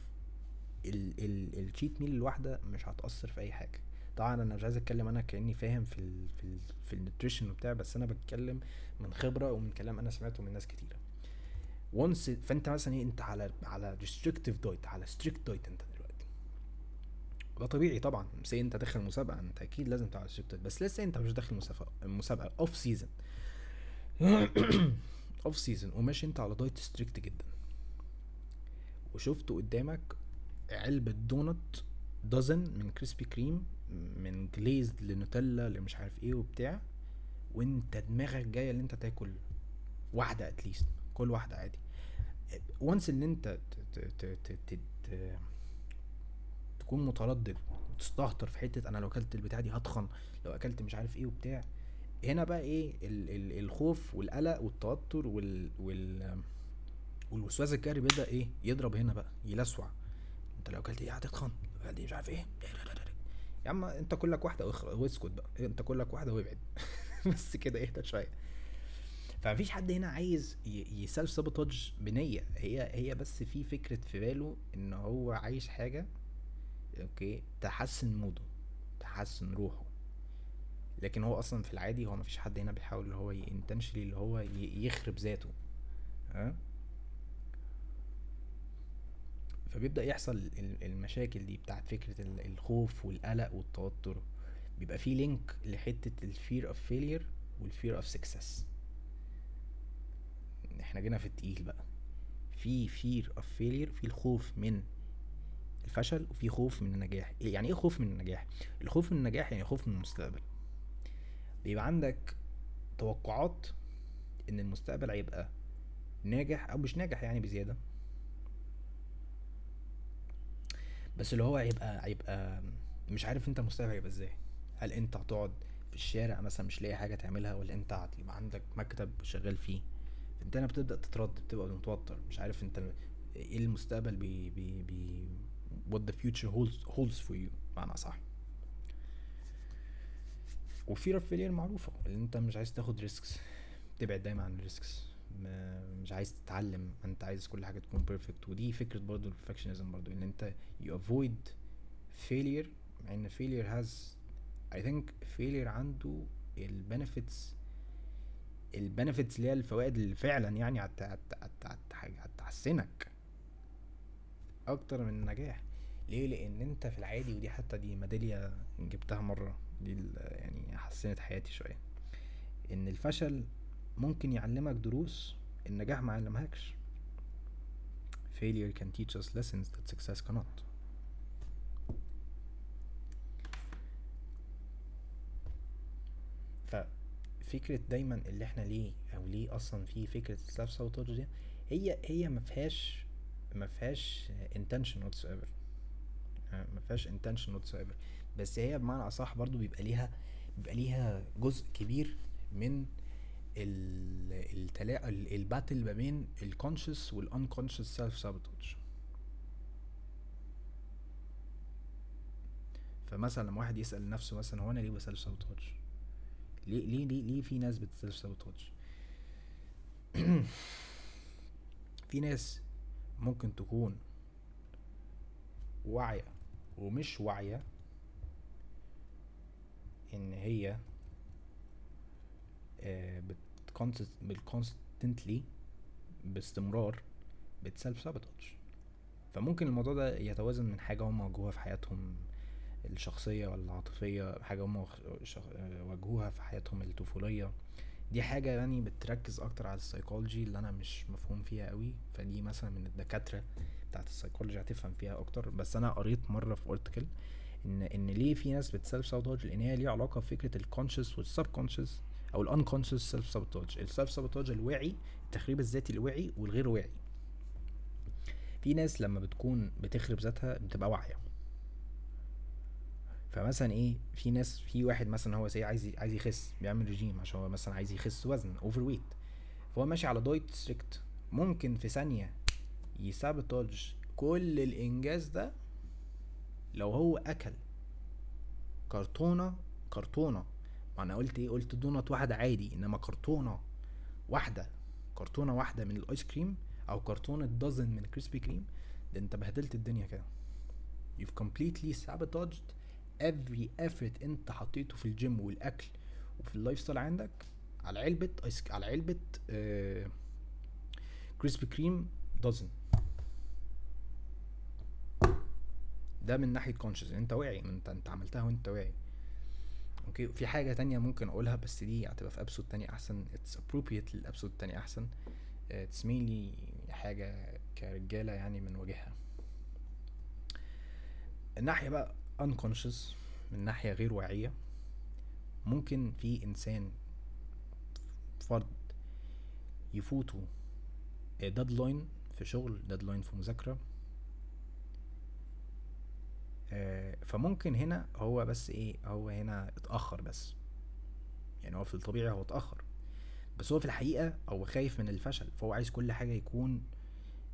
ال cheat meal الواحدة مش هتأثر في أي حاجة. طبعا أنا مش عايز أتكلم أنا كأني فاهم في ال في ال في nutrition وبتاع بس أنا بتكلم من خبرة ومن كلام أنا سمعته من ناس كتيرة. once فأنت مثلا إيه أنت على على restrictive diet على strict diet أنت. ده طبيعي طبعا. say أنت داخل مسابقه أنت أكيد لازم تعمل strict بس لسه أنت مش داخل مسابقه مسابقه off season off season وماشي أنت على diet strict جدا. وشفت قدامك علبة donut dozen من كريسبي كريم من جليزد لنوتيلا لمش عارف إيه وبتاع. وأنت دماغك جاية إن أنت تاكل واحدة at least كل واحدة عادي. once إن أنت تكون متردد وتستهتر في حتة أنا لو أكلت البتاع دي هتخن لو أكلت مش عارف إيه وبتاع. هنا بقى إيه؟ ال ال الخوف والقلق والتوتر وال وال والوسواس الكهري بيبدأ إيه؟ يضرب هنا بقى يلسوع. أنت لو أكلت إيه هتتخن لو أكلت مش عارف إيه. يا عم أنت كلك واحدة واسكت بقى. أنت كلك واحدة وابعد. بس كده اهدى شوية. فمفيش حد هنا عايز يسلف سابوتاج بنية. هي هي بس في فكرة في باله إن هو عايش حاجة okay؟ تحسن mood ه تحسن روحه. لكن هو أصلا في العادي هو مفيش حد هنا بيحاول اللي هو intentionally اللي هو يخرب ذاته. ها؟ فبيبدأ يحصل المشاكل دي بتاعت فكرة الخوف والقلق والتوتر. بيبقى في link لحتة ال fear of failure وال fear of success إحنا جينا في التقيل بقى. في fear of failure في الخوف من الفشل وفي خوف من النجاح. يعني إيه خوف من النجاح؟ الخوف من النجاح يعني خوف من المستقبل. بيبقى عندك توقعات إن المستقبل هيبقى ناجح أو مش ناجح يعني بزيادة. بس اللي هو هيبقى هيبقى مش عارف أنت المستقبل هيبقى إزاي. هل أنت هتقعد في الشارع مثلا مش لاقي حاجة تعملها ولا أنت هتبقى عندك مكتب شغال فيه. أنت هنا بتبدأ تتردد بتبقى متوتر مش عارف أنت إيه المستقبل بي بي بي what the future holds holds for you. بمعنى صح و fear of failure معروفة. ان أنت مش عايز تاخد risks تبعد دايما عن ال risks مش عايز تتعلم. أنت عايز كل حاجة تكون perfect ودي فكرة برضو ال perfectionism برضو إن أنت you avoid failure. مع ان failure has I think failure عنده ال benefits ال benefits اللي هي الفوائد اللي فعلا يعني هت هت هت هت هتحسنك. أكتر من النجاح. ليه؟ لأن أنت في العادي ودي حتى دي ميدالية جبتها مرة دي يعني حسنت حياتي شوية. إن الفشل ممكن يعلمك دروس النجاح ما علمهاكش. Failure can teach us lessons that success cannot. ففكرة دايما اللي إحنا ليه أو ليه أصلا في فكرة ال self sabotage دي هي هي ما فيهاش ما فيهاش intention whatsoever. ما فيهاش intention whatsoever. بس هي بمعنى أصح برضو بيبقى ليها بيبقى ليها جزء كبير من التلا ال battle ما بين ال conscious وال unconscious self sabotage فمثلا لما واحد يسأل نفسه مثلا هو أنا ليه بسلف سابوتاج ليه ليه ليه, ليه في ناس بتسلف سابوتاج في ناس ممكن تكون واعية ومش واعية إن هي بالكونستنتلي باستمرار بتسلف سابوتاج فممكن الموضوع ده يتوازن من حاجة هم واجهوها في حياتهم الشخصية ولا العاطفية حاجة هم واجهوها في حياتهم الطفولية. دي حاجة يعني بتركز أكتر على السايكولوجي اللي أنا مش مفهوم فيها قوي فدي مثلا من الدكاترة بتاعت السايكولوجي هتفهم فيها أكتر. بس أنا قريت مرة في article إن إن ليه في ناس بت self sabotage لأن هي ليها علاقة بفكرة ال conscious وال subconscious أو ال unconscious self sabotage ال self sabotage الواعي التخريب الذاتي الواعي والغير واعي. في ناس لما بتكون بتخرب ذاتها بتبقى واعية. فمثلا إيه في ناس في واحد مثلا هو say عايز عايز يخس بيعمل رجيم عشان هو مثلا عايز يخس وزن overweight فهو ماشي على diet strict ممكن في ثانية ي sabotage كل الإنجاز ده لو هو أكل كرتونة كرتونة. ما أنا قلت إيه؟ قلت دونت واحدة عادي إنما كرتونة واحدة كرتونة واحدة من ال ice cream أو كرتونة dozen من الكريسبي كريم ده أنت بهدلت الدنيا كده. You've completely sabotaged every effort أنت حطيته في الجيم والأكل وفي ال lifestyle عندك على علبة ice على علبة كريسبي كريم dozen ده من ناحية conscious أنت واعي انت أنت عملتها وأنت واعي. okay؟ في حاجة تانية ممكن أقولها بس دي هتبقى في episode تاني أحسن. it's appropriate لل episode التاني أحسن. it's mainly حاجة كرجالة يعني من وجهها. الناحية بقى unconscious من ناحية غير واعية ممكن في إنسان فرد يفوتوا deadline في شغل deadline في مذاكرة. فممكن هنا هو بس إيه؟ هو هنا اتأخر بس. يعني هو في الطبيعي هو اتأخر. بس هو في الحقيقة هو خايف من الفشل. فهو عايز كل حاجة يكون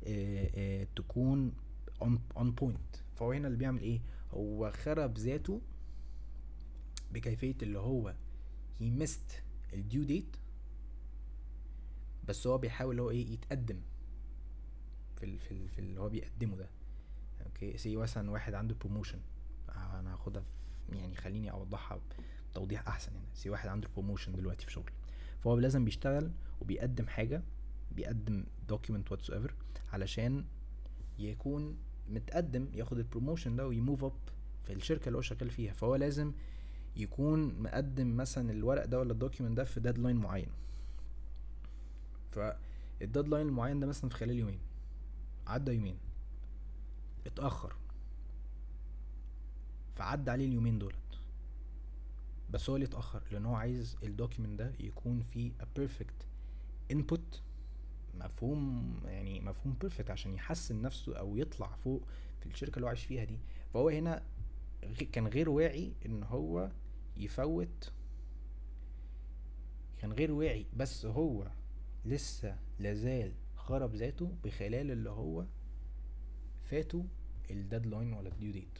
آآ آآ تكون on point فهو هنا اللي بيعمل إيه؟ هو خرب ذاته بكيفية اللي هو he missed ال due date بس هو بيحاول هو إيه؟ يتقدم في ال في, ال في اللي هو بيقدمه ده. okay say مثلا واحد عنده promotion أنا هاخدها يعني خليني أوضحها بتوضيح أحسن هنا. say واحد عنده promotion دلوقتي في شغل فهو لازم بيشتغل وبيقدم حاجة بيقدم document whatsoever علشان يكون متقدم ياخد ال promotion ده وي move up في الشركة اللي هو شغال فيها. فهو لازم يكون مقدم مثلا الورق ده ولا ال document ده في deadline معين. فال deadline المعين ده مثلا في خلال يومين. عدى يومين. اتأخر. فعدى عليه اليومين دولت. بس هو اللي اتأخر لأن هو عايز ال document ده يكون فيه a perfect input مفهوم يعني مفهوم perfect عشان يحسن نفسه أو يطلع فوق في الشركة اللي هو عايش فيها دي. فهو هنا كان غير واعي إن هو يفوت. كان غير واعي بس هو لسه لازال خرّب ذاته بخلال اللي هو فاتوا ال deadline ولا ال due date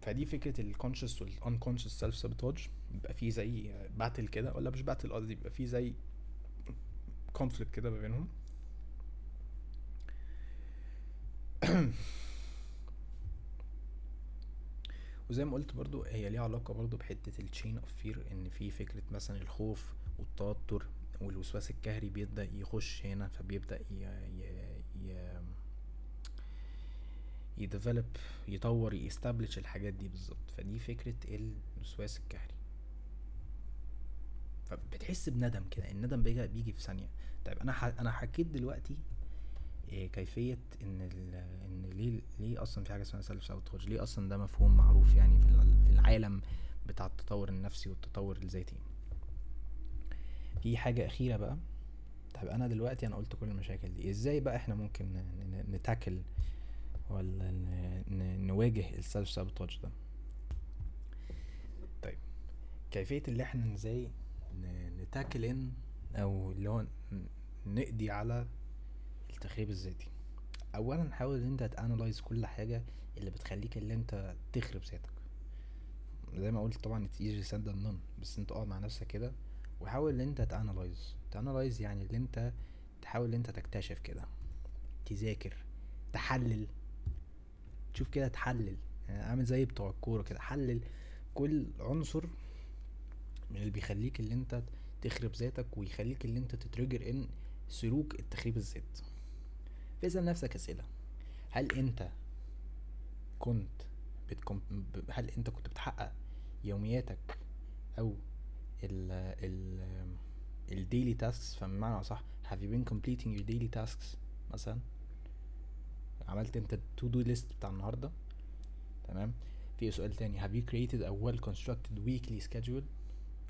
فدي فكرة ال conscious وال unconscious self sabotage بيبقى فيه زي battle كده ولا مش battle قصدي بيبقى فيه زي conflict كده ما بينهم وزي ما قلت برضو هي ليها علاقة برضو بحتة ال chain of fear إن في فكرة مثلا الخوف والتوتر والوسواس القهري بيبدأ يخش هنا. ي... ي develop يطور ي establish الحاجات دي بالظبط. فدي فكرة الوسواس القهري فبتحس بندم كده الندم بيجي بيجي في ثانية. طيب أنا. أنا حكيت دلوقتي إيه كيفية إن. إن ليه ليه أصلا في حاجة اسمها self sabotage ليه أصلا ده مفهوم معروف يعني في ال- في العالم بتاع التطور النفسي والتطور الذاتي؟ في حاجة أخيرة بقى. طيب أنا دلوقتي أنا قلت كل المشاكل دي. إزاي بقى إحنا ممكن ن tackle ولا نواجه ال self sabotage ده. طيب كيفية اللي إحنا إزاي ن tackle ان أو اللي هو نقضي على التخريب الذاتي؟ اولا حاول إن انت ت analyze كل حاجة اللي بتخليك اللي انت تخرب ذاتك. زي ما قلت طبعا it's easy said than done بس انت اقعد مع نفسك كده وحاول إن انت ت analyze ت analyze يعني اللي انت تحاول إن انت تكتشف كده تذاكر تحلل تشوف كده تحلل. يعني عامل زي بتوع الكورة كده حلل كل عنصر من اللي بيخليك اللي انت تخرب ذاتك ويخليك اللي انت تترجر ان سلوك التخريب الذات. فاسأل نفسك أسئلة. هل انت كنت بتكم... هل انت كنت بتحقق يومياتك أو ال ال الديلي تاسكس فبمعنى صح have you been completing your daily tasks مثلا؟ عملت انت ال to do list بتاع النهارده؟ تمام. في سؤال تاني. Have you created a well constructed weekly schedule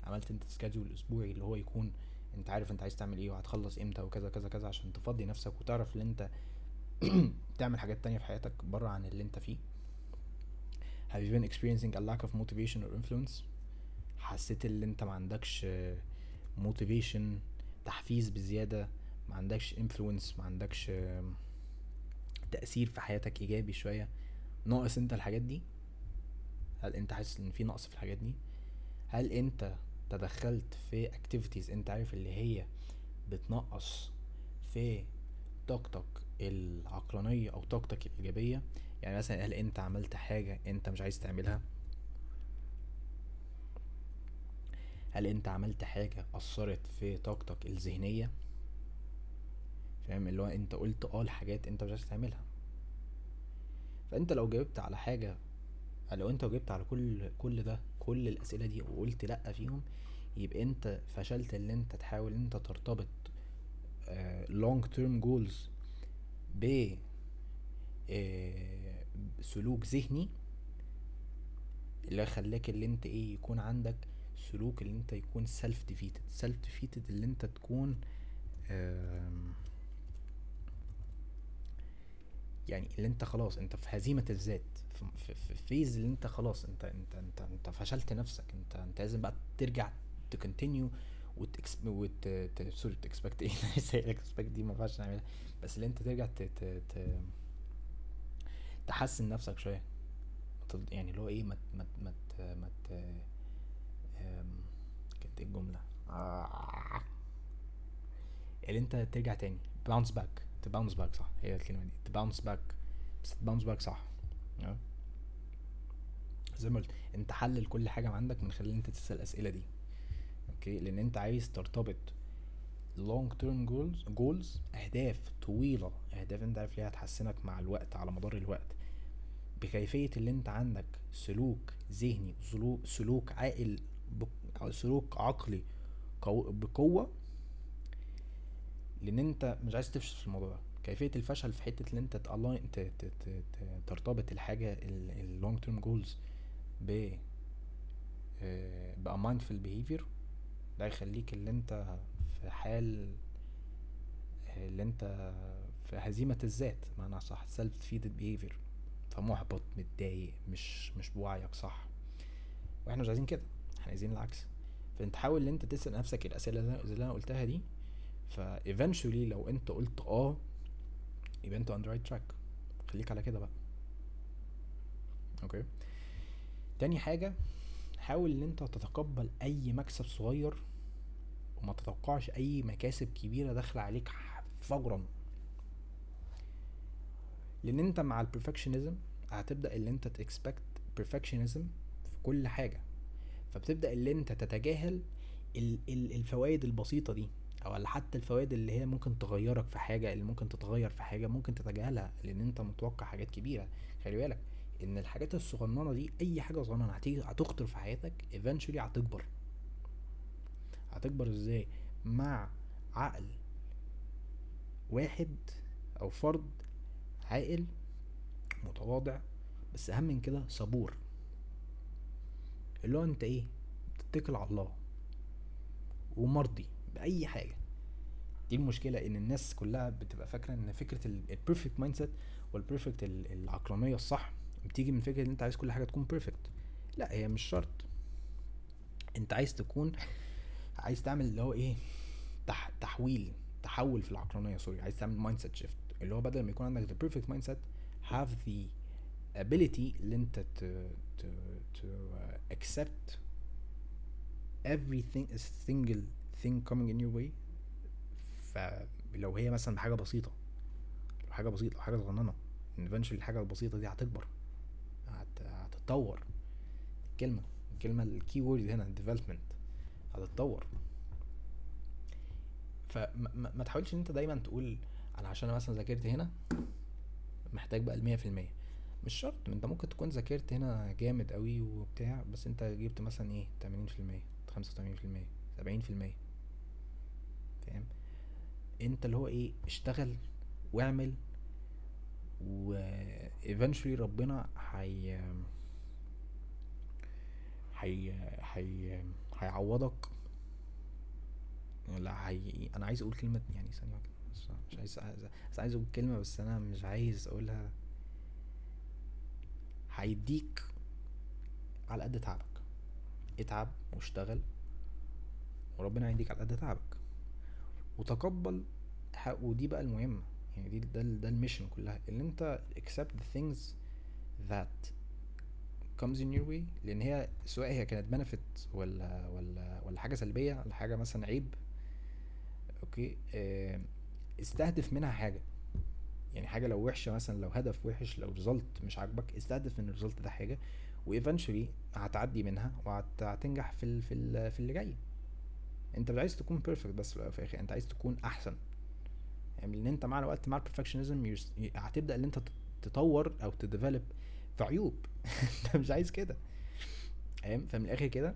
عملت انت schedule أسبوعي اللي هو يكون انت عارف انت عايز تعمل إيه وهتخلص إمتى وكذا كذا كذا عشان تفضي نفسك وتعرف ان انت تعمل حاجات تانية في حياتك بره عن اللي انت فيه. Have you been experiencing a lack of motivation or influence? حسيت ان انت ما عندكش motivation تحفيز بزيادة ما عندكش influence ما عندكش تأثير في حياتك إيجابي شوية؟ ناقص أنت الحاجات دي؟ هل أنت حاسس إن في نقص في الحاجات دي؟ هل أنت تدخلت في activities أنت عارف اللي هي بتنقص في طاقتك العقلانية أو طاقتك الإيجابية؟ يعني مثلا هل أنت عملت حاجة أنت مش عايز تعملها؟ هل أنت عملت حاجة أثرت في طاقتك الذهنية؟ فاهم؟ اللي هو أنت قلت آه لحاجات أنت مش عايز تعملها. فأنت لو جاوبت على حاجة لو أنت جاوبت على كل كل ده كل الأسئلة دي وقلت لأ فيهم يبقى أنت فشلت إن أنت تحاول إن أنت ترتبط long term goals ب آه، سلوك ذهني اللي خلاك اللي أنت إيه يكون عندك سلوك اللي أنت يكون self defeated self defeated اللي أنت تكون آم، يعني اللي انت خلاص انت في هزيمة الذات في, في, في phase اللي انت خلاص انت انت انت انت فشلت نفسك انت انت لازم بقى ترجع ت continue وت وت sorry ت expect إيه؟ expect دي ما ينفعش نعملها. بس اللي انت ترجع ت ت ت تحسن نفسك شوية. يعني اللي هو إيه ما ما ما ما كانت إيه الجملة؟ آه. اللي انت ترجع تاني bounce back ت bounce back صح؟ هي الكلمة دي. ت bounce back بس ت bounce back صح. آه. زي ما قلت انت حلل كل حاجة عندك من خلال انت تسأل الاسئله دي. okay؟ لأن انت عايز ترتبط long term goals goals أهداف طويلة. أهداف انت عارف ليها هتحسنك مع الوقت على مدار الوقت. بكيفية اللي انت عندك سلوك ذهني سلوك سلوك عاقل سلوك عقلي قو- بقوة لأن انت مش عايز تفشل في الموضوع ده. كيفية الفشل في حتة ان انت ترتبط الحاجة ال long term goals ب بقى mindful behavior ده يخليك اللي انت في حال آه، اللي انت في هزيمة الذات معنى صح self defeated behavior. فمحبط متضايق مش مش بوعيك صح. وإحنا مش عايزين كده إحنا عايزين العكس. فانت حاول ان انت تسأل نفسك الأسئلة اللي اللي أنا قلتها دي ف eventually لو انت قلت آه يبقى انت on right track خليك على كده بقى. okay تاني حاجة حاول إن انت تتقبل أي مكسب صغير وما تتوقعش أي مكاسب كبيرة داخلة عليك فورا لأن انت مع البرفكشنزم هتبدأ اللي انت تكسبكت perfectionism في كل حاجة. فبتبدأ اللي انت تتجاهل الفوائد البسيطة دي. أو حتى الفوائد اللي هي ممكن تغيرك في حاجة اللي ممكن تتغير في حاجة ممكن تتجاهلها لأن أنت متوقع حاجات كبيرة. خلي بالك إن الحاجات الصغننة دي أي حاجة صغننة هتيجي هتخطر في حياتك eventually هتكبر. هتكبر إزاي؟ مع عقل واحد أو فرد عاقل متواضع بس أهم من كده صبور. اللي هو أنت إيه؟ تتكل على الله. ومرضي. بأي حاجة. دي المشكلة إن الناس كلها بتبقى فاكرة إن فكرة ال perfect mindset وال perfect العقلانية الصح بتيجي من فكرة إن أنت عايز كل حاجة تكون perfect لأ هي مش شرط. أنت عايز تكون عايز تعمل اللي هو إيه تح تحويل تحول في العقلانية sorry عايز تعمل mindset shift اللي هو بدل ما يكون عندك the perfect mindset have the ability اللي أنت ت to, to accept everything a single thing coming in your way فلو هي مثلا حاجة بسيطة لو حاجة بسيطة لو حاجة صغننة eventually الحاجة البسيطة دي هتكبر هتتطور. الكلمة الكلمة الكي وورد هنا development هتتطور. فما ما تحاولش إن أنت دايما تقول أنا عشان مثلا ذاكرت هنا محتاج بقى المية في المية. مش شرط أنت ممكن تكون ذاكرت هنا جامد قوي وبتاع بس أنت جبت مثلا إيه تمانين في المية خمسة وتمانين في المية سبعين في المية. فاهم؟ انت اللي هو إيه اشتغل واعمل و eventually ربنا هي هي هي هيعوضك. لا هي أنا عايز أقول كلمة يعني ثانية واحدة مش عايز بس عايز أقول كلمة بس أنا مش عايز أقولها. هيديك على قد تعبك. اتعب واشتغل وربنا هيديك على قد تعبك. وتقبل ودي بقى المهمة. يعني دي ده ده ال mission كلها. ان انت accept the things that comes in your way لأن هي سواء هي كانت benefit ولا ولا ولا حاجة سلبية ولا حاجة مثلا عيب. أوكي؟ آه استهدف منها حاجة. يعني حاجة لو وحشة مثلا لو هدف وحش لو result مش عاجبك استهدف إن ال result ده حاجة. و eventually هتعدي منها وهتنجح في ال في ال في اللي جاي. انت مش عايز تكون perfect بس في الآخر انت عايز تكون أحسن. يعني لأن أنت مع الوقت مع ال perfectionism هتبدأ إن أنت تطور أو ت develop في عيوب. أنت مش عايز كده. فاهم؟ فمن الآخر كده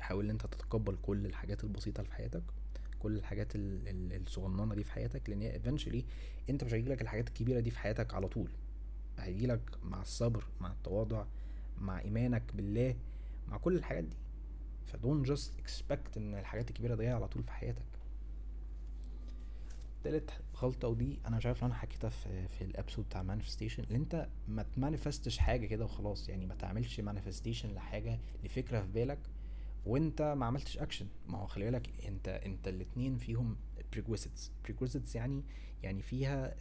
حاول إن أنت تتقبل كل الحاجات البسيطة اللي في حياتك كل الحاجات الصغننة دي في حياتك لأن eventually أنت مش هيجيلك الحاجات الكبيرة دي في حياتك على طول. هيجيلك مع الصبر مع التواضع مع إيمانك بالله مع كل الحاجات دي. ف don't just expect إن الحاجات الكبيرة دي على طول في حياتك. تالت غلطة ودي أنا مش عارف أنا حكيتها في في ال episode بتاع manifestation إن أنت ما ت manifest ش حاجة كده وخلاص يعني ما تعملش manifestation لحاجة لفكرة في بالك وأنت ما عملتش اكشن ما هو خلي بالك أنت أنت الاتنين فيهم prerequisites. prerequisites يعني يعني فيها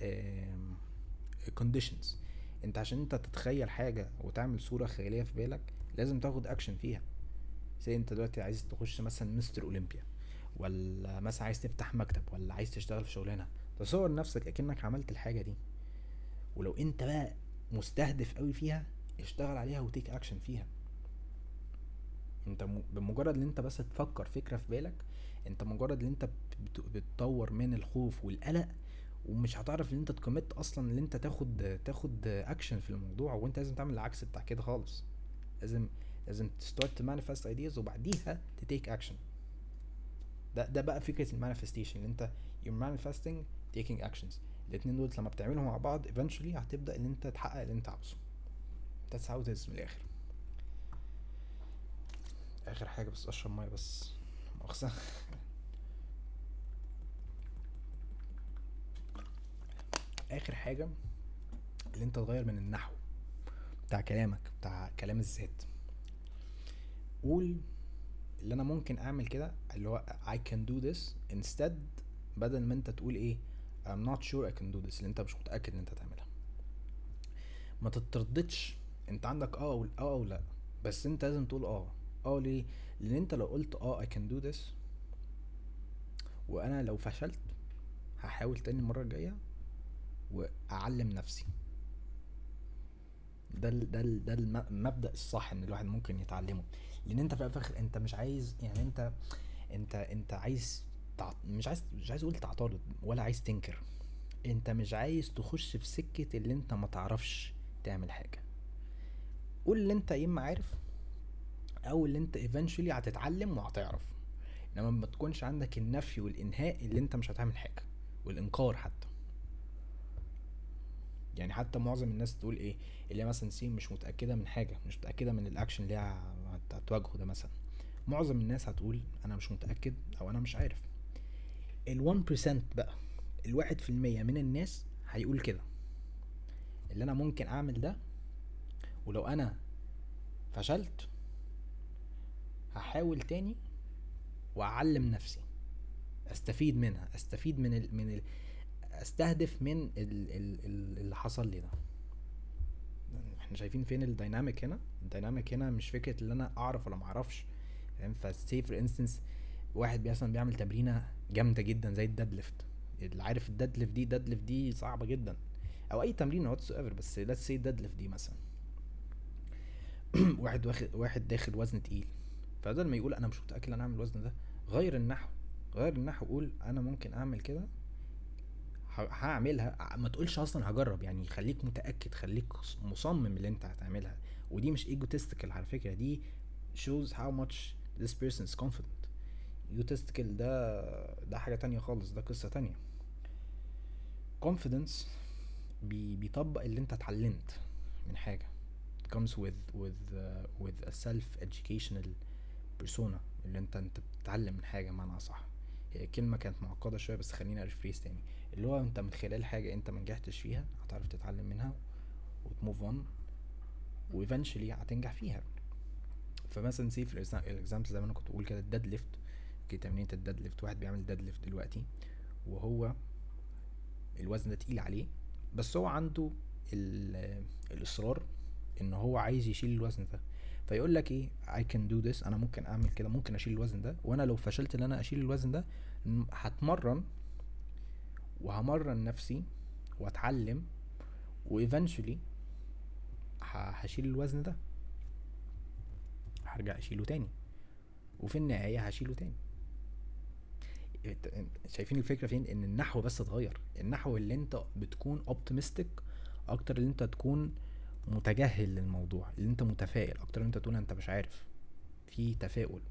conditions. أنت عشان أنت تتخيل حاجة وتعمل صورة خيالية في بالك لازم تاخد اكشن فيها. زي انت دلوقتي عايز تخش مثلا مستر أولمبيا ولا مثلا عايز تفتح مكتب ولا عايز تشتغل في شغلانة. تصور نفسك أكنك عملت الحاجة دي. ولو انت بقى مستهدف قوي فيها اشتغل عليها و take action فيها. انت بمجرد ان انت بس تفكر فكرة في بالك انت مجرد ان انت بتطور من الخوف والقلق ومش هتعرف ان انت ت commit أصلا ان انت تاخد تاخد اكشن في الموضوع وانت لازم تعمل العكس بتاع كده خالص. لازم لازم ت start manifest ideas وبعديها ت take action ده ده بقى فكرة ال manifestation اللي أنت you're manifesting taking actions. الاتنين دول لما بتعملهم مع بعض eventually هتبدأ إن أنت تحقق اللي أنت عاوزه. That's how it is من الآخر. آخر حاجة بس أشرب مية بس. مؤاخذة. آخر حاجة اللي أنت تغير من النحو بتاع كلامك بتاع كلام الذات. قول اللي أنا ممكن أعمل كده اللي هو I can do this instead بدل ما أنت تقول إيه I'm not sure I can do this اللي أنت مش متأكد إن أنت تعملها. ما تترددش أنت عندك آه أو آه أو لأ بس أنت لازم تقول آه. آه ليه؟ لأن أنت لو قلت آه I can do this وأنا لو فشلت هحاول تاني المرة الجاية وأعلم نفسي. ده ال ده ال ده المبدأ الصح إن الواحد ممكن يتعلمه. لأن انت في الآخر انت مش عايز يعني انت انت انت عايز تع... مش عايز مش عايز أقول تعترض ولا عايز تنكر. انت مش عايز تخش في سكة اللي انت ما تعرفش تعمل حاجة. قول اللي انت يا إما عارف أو اللي انت eventually هتتعلم وهتعرف. إنما ما تكونش عندك النفي والإنهاء اللي انت مش هتعمل حاجة والإنكار حتى. يعني حتى معظم الناس تقول إيه اللي مثلا say مش متأكدة من حاجة مش متأكدة من الاكشن اللي هي هتواجهه ده مثلا. معظم الناس هتقول أنا مش متأكد أو أنا مش عارف. ال 1% بقى الواحد في المية من الناس هيقول كده. اللي أنا ممكن أعمل ده ولو أنا فشلت هحاول تاني وأعلم نفسي. أستفيد منها أستفيد من ال من ال أستهدف من ال ال ال اللي حصل لي ده. إحنا شايفين فين الديناميك هنا؟ الديناميك هنا مش فكرة ان أنا أعرف ولا ما أعرفش فاهم ف say for instance واحد مثلا بيعمل تمرينة جامدة جدا زي ال deadlift اللي عارف ال deadlift دي ال deadlift دي صعبة جدا. أو أي تمرين whatsoever بس let's say ال deadlift دي مثلا. واحد واخد واحد داخل وزن تقيل. فبدل ما يقول أنا مش متأكد أنا اعمل الوزن ده غير النحو. غير النحو قول أنا ممكن أعمل كده هعملها. ما تقولش أصلا هجرب يعني خليك متأكد خليك مصمم اللي أنت هتعملها. ودي مش egotistical على فكرة دي shows how much this person is confident. egotistical ده ده حاجة تانية خالص ده قصة تانية. confidence بي بيطبق اللي أنت اتعلمت من حاجة. It comes with with uh, with a self educational persona اللي أنت أنت بتتعلم من حاجة معنى صح هي كلمة كانت معقدة شوية بس خليني ا rephrase تاني. اللي هو انت من خلال حاجة انت منجحتش فيها هتعرف تتعلم منها وت move on و eventually هتنجح فيها. فمثلا say في ال example زي ما أنا كنت بقول كده ال deadlift okay تمرينة ال deadlift واحد بيعمل deadlift دلوقتي وهو الوزن ده تقيل عليه بس هو عنده الإصرار إن هو عايز يشيل الوزن ده. فيقول لك إيه I can do this أنا ممكن أعمل كده ممكن أشيل الوزن ده وأنا لو فشلت إن أنا أشيل الوزن ده هتمرن وهمرن نفسي واتعلم و eventually هشيل الوزن ده. هرجع أشيله تاني. وفي النهاية هشيله تاني. شايفين الفكرة فين؟ إن النحو بس اتغير. النحو اللي أنت بتكون optimistic أكتر اللي أنت تكون متجهل للموضوع اللي أنت متفائل أكتر أنت تقول أنت مش عارف. في تفاؤل.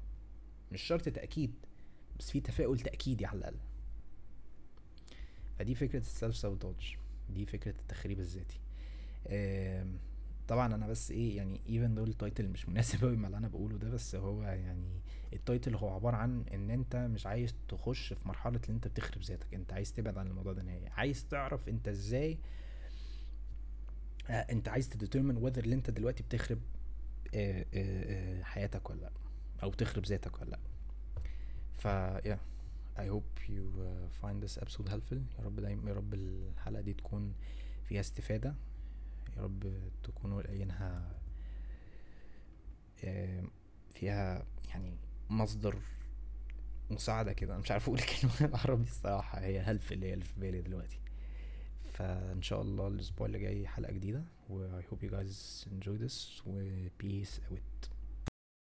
مش شرط تأكيد بس في تفاؤل تأكيدي على الأقل. فدي فكرة ال self sabotage دي فكرة التخريب الذاتي. طبعا أنا بس إيه يعني even though ال title مش مناسب قوي مع اللي أنا بقوله ده بس هو يعني ال title هو عبارة عن إن أنت مش عايز تخش في مرحلة إن أنت بتخرب ذاتك. أنت عايز تبعد عن الموضوع ده نهائي. عايز تعرف أنت إزاي آه أنت عايز ت determine whether اللي أنت دلوقتي بتخرب آه آه حياتك ولا لأ أو تخرب ذاتك ولا لأ. ف yeah. I hope you uh, find this episode helpful. يا رب دايما يا رب الحلقة دي تكون فيها استفادة. يا رب تكونوا لاقيينها فيها يعني مصدر مساعدة كده. أنا مش عارف أقول الكلمة بالعربي الصراحة. هي هلف اللي هي اللي في بالي دلوقتي. فإن شاء الله الأسبوع اللي جاي حلقة جديدة. و I hope you guys enjoy this. و peace out